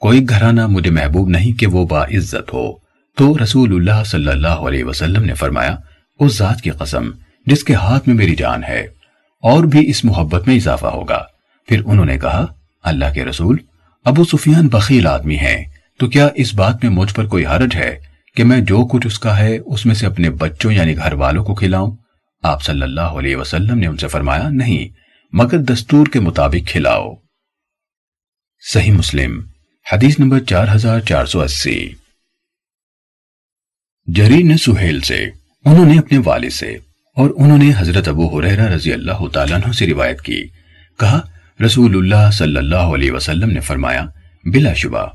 کوئی گھرانہ مجھے محبوب نہیں کہ وہ با عزت ہو۔ تو رسول اللہ صلی اللہ علیہ وسلم نے فرمایا، اس ذات کی قسم جس کے ہاتھ میں میری جان ہے، اور بھی اس محبت میں اضافہ ہوگا۔ پھر انہوں نے کہا، اللہ کے رسول، ابو سفیان بخیل آدمی ہیں، تو کیا اس بات میں مجھ پر کوئی حرج ہے کہ میں جو کچھ اس کا ہے، اس میں سے اپنے بچوں یعنی گھر والوں کو کھلاؤں؟ آپ صلی اللہ علیہ وسلم نے ان سے فرمایا، نہیں، مگر دستور کے مطابق کھلاؤ۔ صحیح مسلم۔ حدیث نمبر چار ہزار چار سو اسی۔ جری نے سہیل سے، انہوں نے اپنے والد سے اور انہوں نے حضرت ابو حریرہ رضی اللہ تعالیٰ عنہ سے روایت کی۔ کہا، رسول اللہ صلی اللہ علیہ وسلم نے فرمایا، بلا شبہ،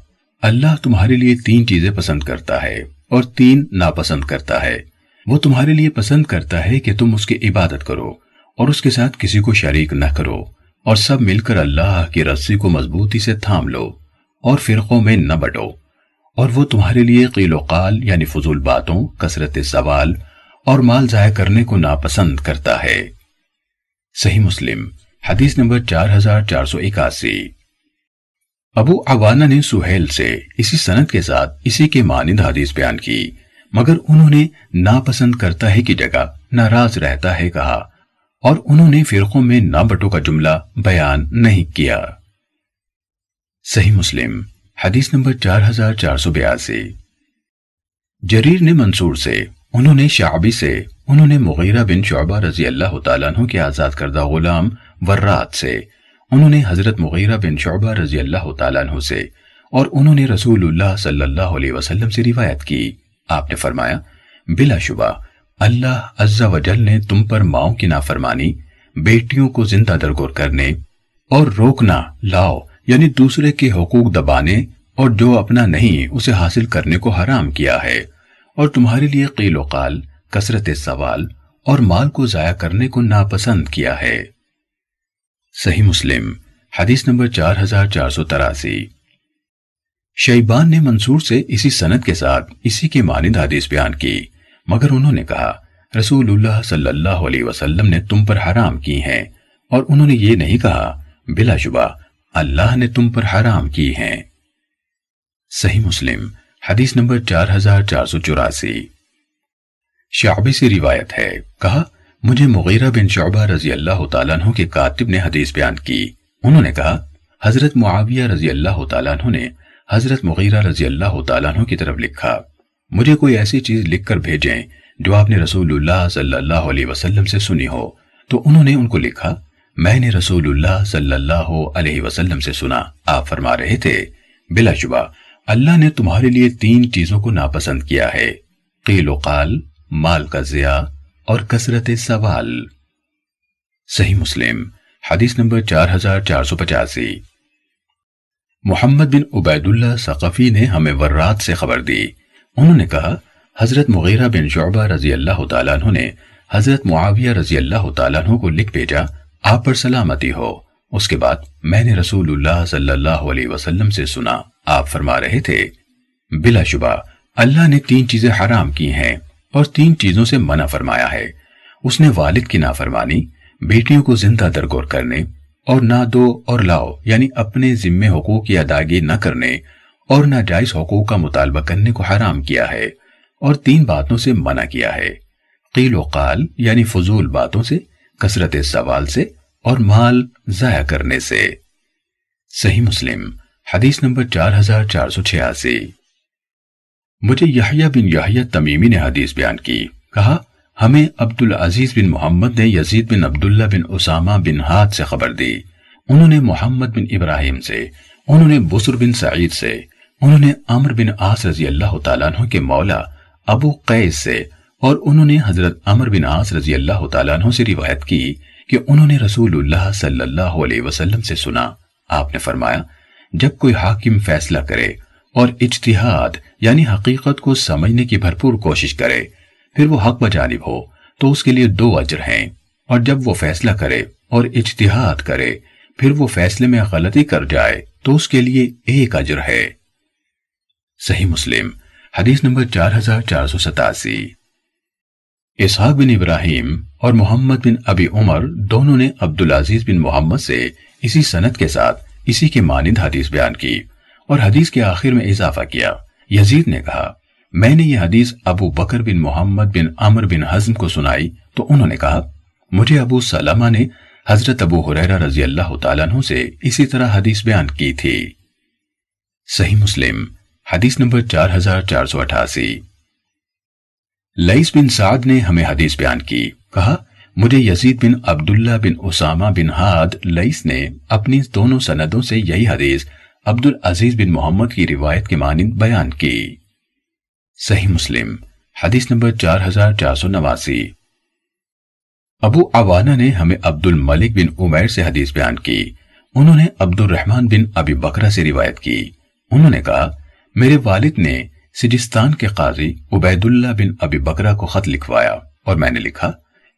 اللہ تمہارے لیے تین چیزیں پسند کرتا ہے اور تین ناپسند کرتا ہے۔ وہ تمہارے لیے پسند کرتا ہے کہ تم اس کی عبادت کرو اور اس کے ساتھ کسی کو شریک نہ کرو اور سب مل کر اللہ کی رسی کو مضبوطی سے تھام لو۔ اور فرقوں میں نہ بٹو۔ اور وہ تمہارے لیے قیل و قال یعنی فضول باتوں، کثرت سوال اور مال ضائع کرنے کو ناپسند کرتا ہے۔ صحیح مسلم، حدیث نمبر چار ہزار چار سو اکاسی۔ ابو عوانہ نے سہیل سے اسی سنت کے ساتھ اسی کے مانند حدیث بیان کی، مگر انہوں نے ناپسند کرتا ہے کی جگہ، ناراض رہتا ہے کہا، اور انہوں نے فرقوں میں نہ بٹو کا جملہ بیان نہیں کیا۔ صحیح مسلم، حدیث نمبر چار ہزار چار سو بیاسی۔ جریر نے منصور سے، انہوں نے شعبی سے، انہوں نے مغیرہ بن شعبہ رضی اللہ تعالیٰ عنہ کے آزاد کردہ غلام ورات سے، انہوں نے حضرت مغیرہ بن شعبہ رضی اللہ تعالیٰ عنہ سے، اور انہوں نے رسول اللہ صلی اللہ علیہ وسلم سے روایت کی۔ آپ نے فرمایا، بلا شبہ، اللہ عز و جل نے تم پر ماؤں کی نافرمانی، بیٹیوں کو زندہ درگور کرنے اور روکنا، لاؤ یعنی دوسرے کے حقوق دبانے اور جو اپنا نہیں اسے حاصل کرنے کو حرام کیا ہے۔ اور تمہارے لیے قیل و قال، کثرت سوال اور مال کو ضائع کرنے کو ناپسند کیا ہے۔ صحیح مسلم، حدیث نمبر چار ہزار چار سو تراسی۔ شیبان نے منصور سے اسی سند کے ساتھ اسی کے مانند حدیث بیان کی، مگر انہوں نے کہا، رسول اللہ صلی اللہ علیہ وسلم نے تم پر حرام کی ہیں اور انہوں نے یہ نہیں کہا، بلا شبہ اللہ نے تم پر حرام کی ہیں۔ صحیح مسلم، حدیث نمبر چار ہزار چار سو چوراسی۔ شعبی سے روایت ہے، کہا، مجھے مغیرہ بن شعبہ رضی اللہ تعالیٰ عنہ کے کاتب نے حدیث بیان کی۔ انہوں نے کہا، حضرت معاویہ رضی اللہ تعالیٰ عنہ نے حضرت مغیرہ رضی اللہ تعالیٰ عنہ کی طرف لکھا، مجھے کوئی ایسی چیز لکھ کر بھیجیں جو آپ نے رسول اللہ صلی اللہ علیہ وسلم سے سنی ہو۔ تو انہوں نے ان کو لکھا میں نے رسول اللہ صلی اللہ علیہ وسلم سے سنا۔ آپ فرما رہے تھے، بلا شبہ، اللہ نے تمہارے لیے تین چیزوں کو ناپسند کیا ہے۔ قیل و قال، مال کا ضیاء اور کثرت سوال۔ صحیح مسلم، حدیث نمبر چار ہزار چار سو پچاسی۔ محمد بن عبید اللہ ثقفی نے ہمیں ورات سے خبر دی۔ انہوں نے کہا، حضرت مغیرہ بن شعبہ رضی اللہ تعالیٰ عنہ نے حضرت معاویہ رضی اللہ تعالیٰ عنہ کو لکھ بھیجا۔ آپ پر سلامتی ہو۔ اس کے بعد میں نے رسول اللہ صلی اللہ علیہ وسلم سے سنا۔ آپ فرما رہے تھے، بلا شبہ، اللہ نے تین چیزیں حرام کی ہیں اور تین چیزوں سے منع فرمایا ہے۔ اس نے والد کی نافرمانی، بیٹیوں کو زندہ درگور کرنے اور نہ دو اور لاؤ یعنی اپنے ذمے حقوق کی ادائیگی نہ کرنے اور ناجائز حقوق کا مطالبہ کرنے کو حرام کیا ہے اور تین باتوں سے منع کیا ہے۔ قیل و قال یعنی فضول باتوں سے کثرت سوال سے اور مال ضائع کرنے سے۔ صحیح مسلم، حدیث نمبر چار ہزار چار سو چھیاسی۔ مجھے یحییٰ بن یحییٰ تمیمی نے حدیث بیان کی۔ کہا، ہمیں عبدالعزیز بن محمد نے یزید بن عبداللہ بن اسامہ بن ہاتھ سے خبر دی۔ انہوں نے محمد بن ابراہیم سے، انہوں نے بسر بن سعید سے، انہوں نے عمر بن آس رضی اللہ تعالیٰ عنہ کے مولا ابو قیس سے اور انہوں نے حضرت عمر بن آس رضی اللہ تعالیٰ عنہ سے روایت کی کہ انہوں نے رسول اللہ صلی اللہ علیہ وسلم سے سنا۔ آپ نے فرمایا، جب کوئی حاکم فیصلہ کرے اور اجتہاد یعنی حقیقت کو سمجھنے کی بھرپور کوشش کرے، پھر وہ حق بجانب ہو، تو اس کے لیے دو اجر ہیں۔ اور جب وہ فیصلہ کرے اور اجتہاد کرے، پھر وہ فیصلے میں غلطی کر جائے، تو اس کے لیے ایک اجر ہے۔ صحیح مسلم، حدیث نمبر چار ہزار چار سو ستاسی۔ اسحاق بن ابراہیم اور محمد بن ابی عمر دونوں نے عبدالعزیز بن محمد سے اسی سنت کے ساتھ اسی کے مانند حدیث بیان کی اور حدیث کے آخر میں اضافہ کیا۔ یزید نے کہا، میں نے یہ حدیث ابو بکر بن محمد بن عمر بن حزم کو سنائی تو انہوں نے کہا، مجھے ابو سلامہ نے حضرت ابو حریرہ رضی اللہ تعالیٰ عنہ سے اسی طرح حدیث بیان کی تھی۔ صحیح مسلم، حدیث نمبر چار ہزار چار سو اٹھاسی۔ لئیس بن سعد نے ہمیں حدیث بیان کی۔ کہا، مجھے یزید بن عبداللہ بن اسامہ بن ہاد لئیس نے اپنی دونوں سندوں سے یہی حدیث عبدالعزیز بن محمد کی روایت کے مانند بیان کی۔ صحیح مسلم، حدیث نمبر چار ہزار چار سو نواسی۔ ابو عوانہ نے ہمیں عبد الملک بن عمیر سے حدیث بیان کی۔ انہوں نے عبد الرحمن بن ابی بکرہ سے روایت کی۔ انہوں نے کہا، میرے والد نے سجستان کے قاضی عبید اللہ بن ابی بکرہ کو خط لکھوایا اور میں نے لکھا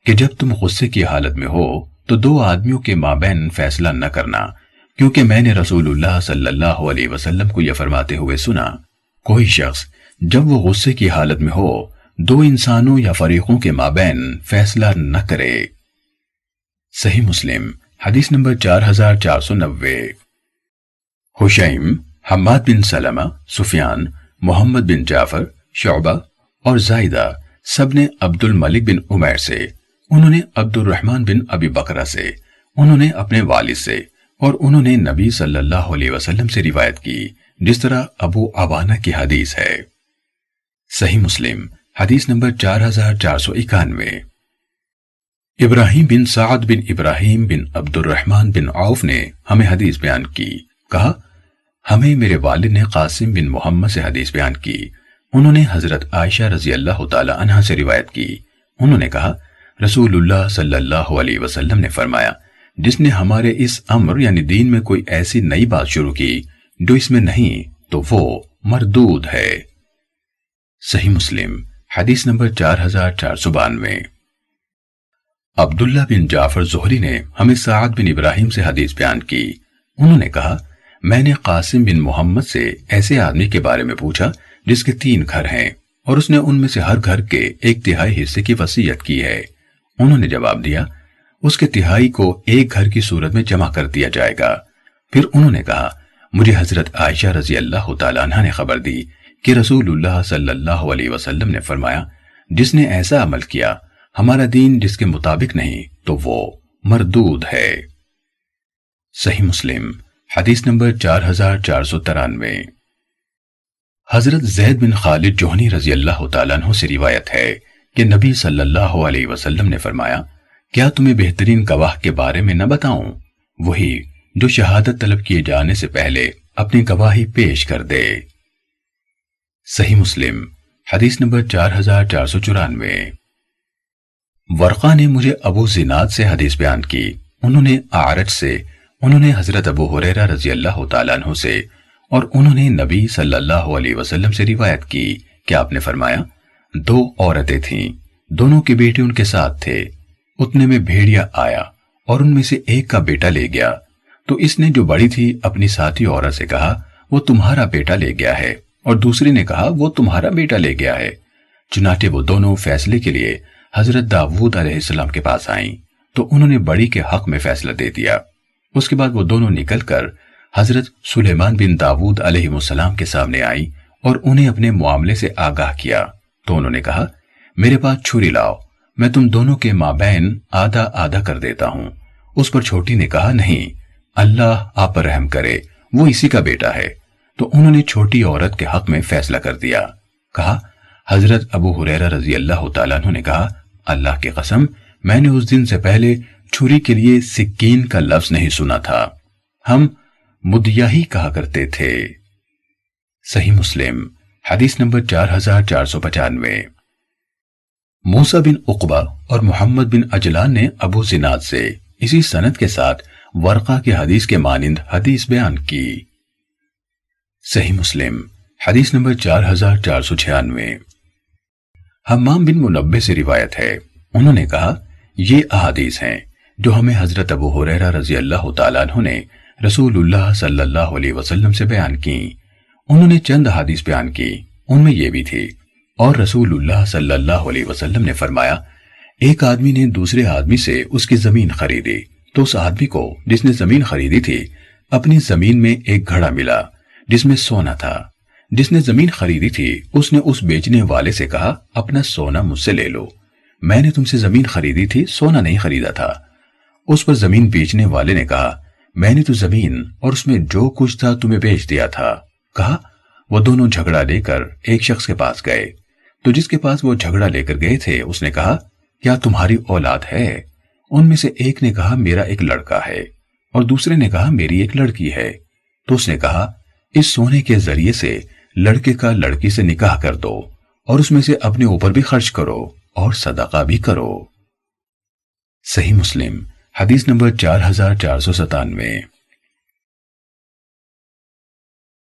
کہ جب تم غصے کی حالت میں ہو تو دو آدمیوں کے مابین فیصلہ نہ کرنا، کیونکہ میں نے رسول اللہ صلی اللہ علیہ وسلم کو یہ فرماتے ہوئے سنا، کوئی شخص جب وہ غصے کی حالت میں ہو، دو انسانوں یا فریقوں کے مابین فیصلہ نہ کرے۔ صحیح مسلم، حدیث نمبر چار ہزار چار سو نوے۔ حشیم، حماد بن سلمہ، سفیان محمد بن جعفر، شعبہ اور زائدہ سب نے عبد الملک بن عمیر سے، انہوں نے عبد الرحمن بن ابی بکرہ سے، انہوں نے اپنے والد سے اور انہوں نے نبی صلی اللہ علیہ وسلم سے روایت کی، جس طرح ابو عبانہ کی حدیث ہے۔ صحیح مسلم، حدیث نمبر چار ہزار چار سو اکانوے۔ ابراہیم بن سعد بن ابراہیم بن عبد الرحمن بن عوف نے ہمیں حدیث بیان کی، کہا ہمیں میرے والد نے قاسم بن محمد سے حدیث بیان کی۔ انہوں نے حضرت عائشہ رضی اللہ تعالی عنہ سے روایت کی۔ انہوں نے کہا، رسول اللہ صلی اللہ علیہ وسلم نے فرمایا، جس نے ہمارے اس امر یعنی دین میں کوئی ایسی نئی بات شروع کی جو اس میں نہیں، تو وہ مردود ہے۔ صحیح مسلم، حدیث نمبر چار ہزار چار سو بانوے۔ عبداللہ بن جعفر زہری نے ہمیں سعید بن ابراہیم سے حدیث بیان کی۔ انہوں نے کہا میں نے قاسم بن محمد سے ایسے آدمی کے بارے میں پوچھا جس کے تین گھر ہیں اور اس نے ان میں سے ہر گھر کے ایک تہائی حصے کی وسیعت کی ہے۔ انہوں نے جواب دیا، اس کے تہائی کو ایک گھر کی صورت میں جمع کر دیا جائے گا۔ پھر انہوں نے کہا، مجھے حضرت عائشہ رضی اللہ تعالیٰ عنہ نے خبر دی کہ رسول اللہ صلی اللہ علیہ وسلم نے فرمایا، جس نے ایسا عمل کیا، ہمارا دین جس کے مطابق نہیں تو وہ مردود ہے۔ صحیح مسلم۔ حدیث نمبر چار ہزار چار سو ترانوے۔ حضرت زید بن خالد جوہنی رضی اللہ تعالیٰ عنہ سے روایت ہے کہ نبی صلی اللہ علیہ وسلم نے فرمایا، کیا تمہیں بہترین گواہ کے بارے میں نہ بتاؤں؟ وہی جو شہادت طلب کیے جانے سے پہلے اپنی گواہی پیش کر دے۔ صحیح مسلم، حدیث نمبر چار ہزار چار سو چورانوے۔ ورقا نے مجھے ابو زناد سے حدیث بیان کی۔ انہوں نے آرج سے انہوں نے حضرت ابو حریرہ رضی اللہ تعالیٰ عنہ سے اور انہوں نے نبی صلی اللہ علیہ وسلم سے روایت کی کہ آپ نے فرمایا، دو عورتیں تھیں، دونوں کے بیٹے ان کے ساتھ تھے۔ اتنے میں بھیڑیا آیا اور ان میں سے ایک کا بیٹا لے گیا۔ تو اس نے جو بڑی تھی اپنی ساتھی عورت سے کہا، وہ تمہارا بیٹا لے گیا ہے۔ اور دوسری نے کہا، وہ تمہارا بیٹا لے گیا ہے۔ چنانچہ وہ دونوں فیصلے کے لیے حضرت داود علیہ السلام کے پاس آئیں۔ تو انہوں نے بڑی کے حق میں فیصلہ دے دیا۔ اس کے بعد وہ دونوں نکل کر حضرت سلیمان بن داود علیہ السلام کے سامنے آئی اور انہیں اپنے معاملے سے آگاہ کیا۔ تو انہوں نے کہا، میرے پاس چھری لاؤ، میں تم دونوں کے مابین آدھا آدھا کر دیتا ہوں۔ اس پر چھوٹی نے کہا، نہیں، اللہ آپ پر رحم کرے، وہ اسی کا بیٹا ہے۔ تو انہوں نے چھوٹی عورت کے حق میں فیصلہ کر دیا۔ کہا، حضرت ابو حریرہ رضی اللہ تعالیٰ نے کہا، اللہ کی قسم، میں نے اس دن سے پہلے چھری کے لیے سکین کا لفظ نہیں سنا تھا۔ ہم مدیا ہی کہا کرتے تھے۔ صحیح مسلم، حدیث نمبر چار ہزار چار سو پچانوے۔ موسا بن اقبا اور محمد بن اجلان نے ابو زناد سے اسی سنت کے ساتھ ورقہ کے حدیث کے مانند حدیث بیان کی۔ صحیح مسلم، حدیث نمبر چار ہزار چار سو چھیانوے۔ حمام بن منبع سے روایت ہے۔ انہوں نے کہا، یہ احادیث ہیں۔ جو ہمیں حضرت ابو حریرہ رضی اللہ تعالیٰ عنہ نے رسول اللہ صلی اللہ علیہ وسلم سے بیان کی، انہوں نے چند حدیث بیان کی، ان میں یہ بھی تھی۔ اور رسول اللہ صلی اللہ علیہ وسلم نے فرمایا، ایک آدمی نے دوسرے آدمی سے اس کی زمین خریدی۔ تو اس آدمی کو جس نے زمین خریدی تھی، اپنی زمین میں ایک گھڑا ملا، جس میں سونا تھا۔ جس نے زمین خریدی تھی، اس نے اس بیچنے والے سے کہا، اپنا سونا مجھ سے لے لو۔ میں نے تم سے زمین خریدی تھی، سونا نہیں خریدا تھا۔ اس پر زمین بیچنے والے نے کہا، میں نے تو زمین اور اس میں جو کچھ تھا تمہیں بیچ دیا تھا۔ کہا، وہ دونوں جھگڑا لے کر ایک شخص کے پاس گئے۔ تو جس کے پاس وہ جھگڑا لے کر گئے تھے، اس نے کہا، کیا تمہاری اولاد ہے؟ ان میں سے ایک نے کہا، میرا ایک لڑکا ہے۔ اور دوسرے نے کہا، میری ایک لڑکی ہے۔ تو اس نے کہا، اس سونے کے ذریعے سے لڑکے کا لڑکی سے نکاح کر دو اور اس میں سے اپنے اوپر بھی خرچ کرو اور صدقہ بھی کرو۔ صحیح مسلم۔ حدیث نمبر چار ہزار چار سو ستانوے۔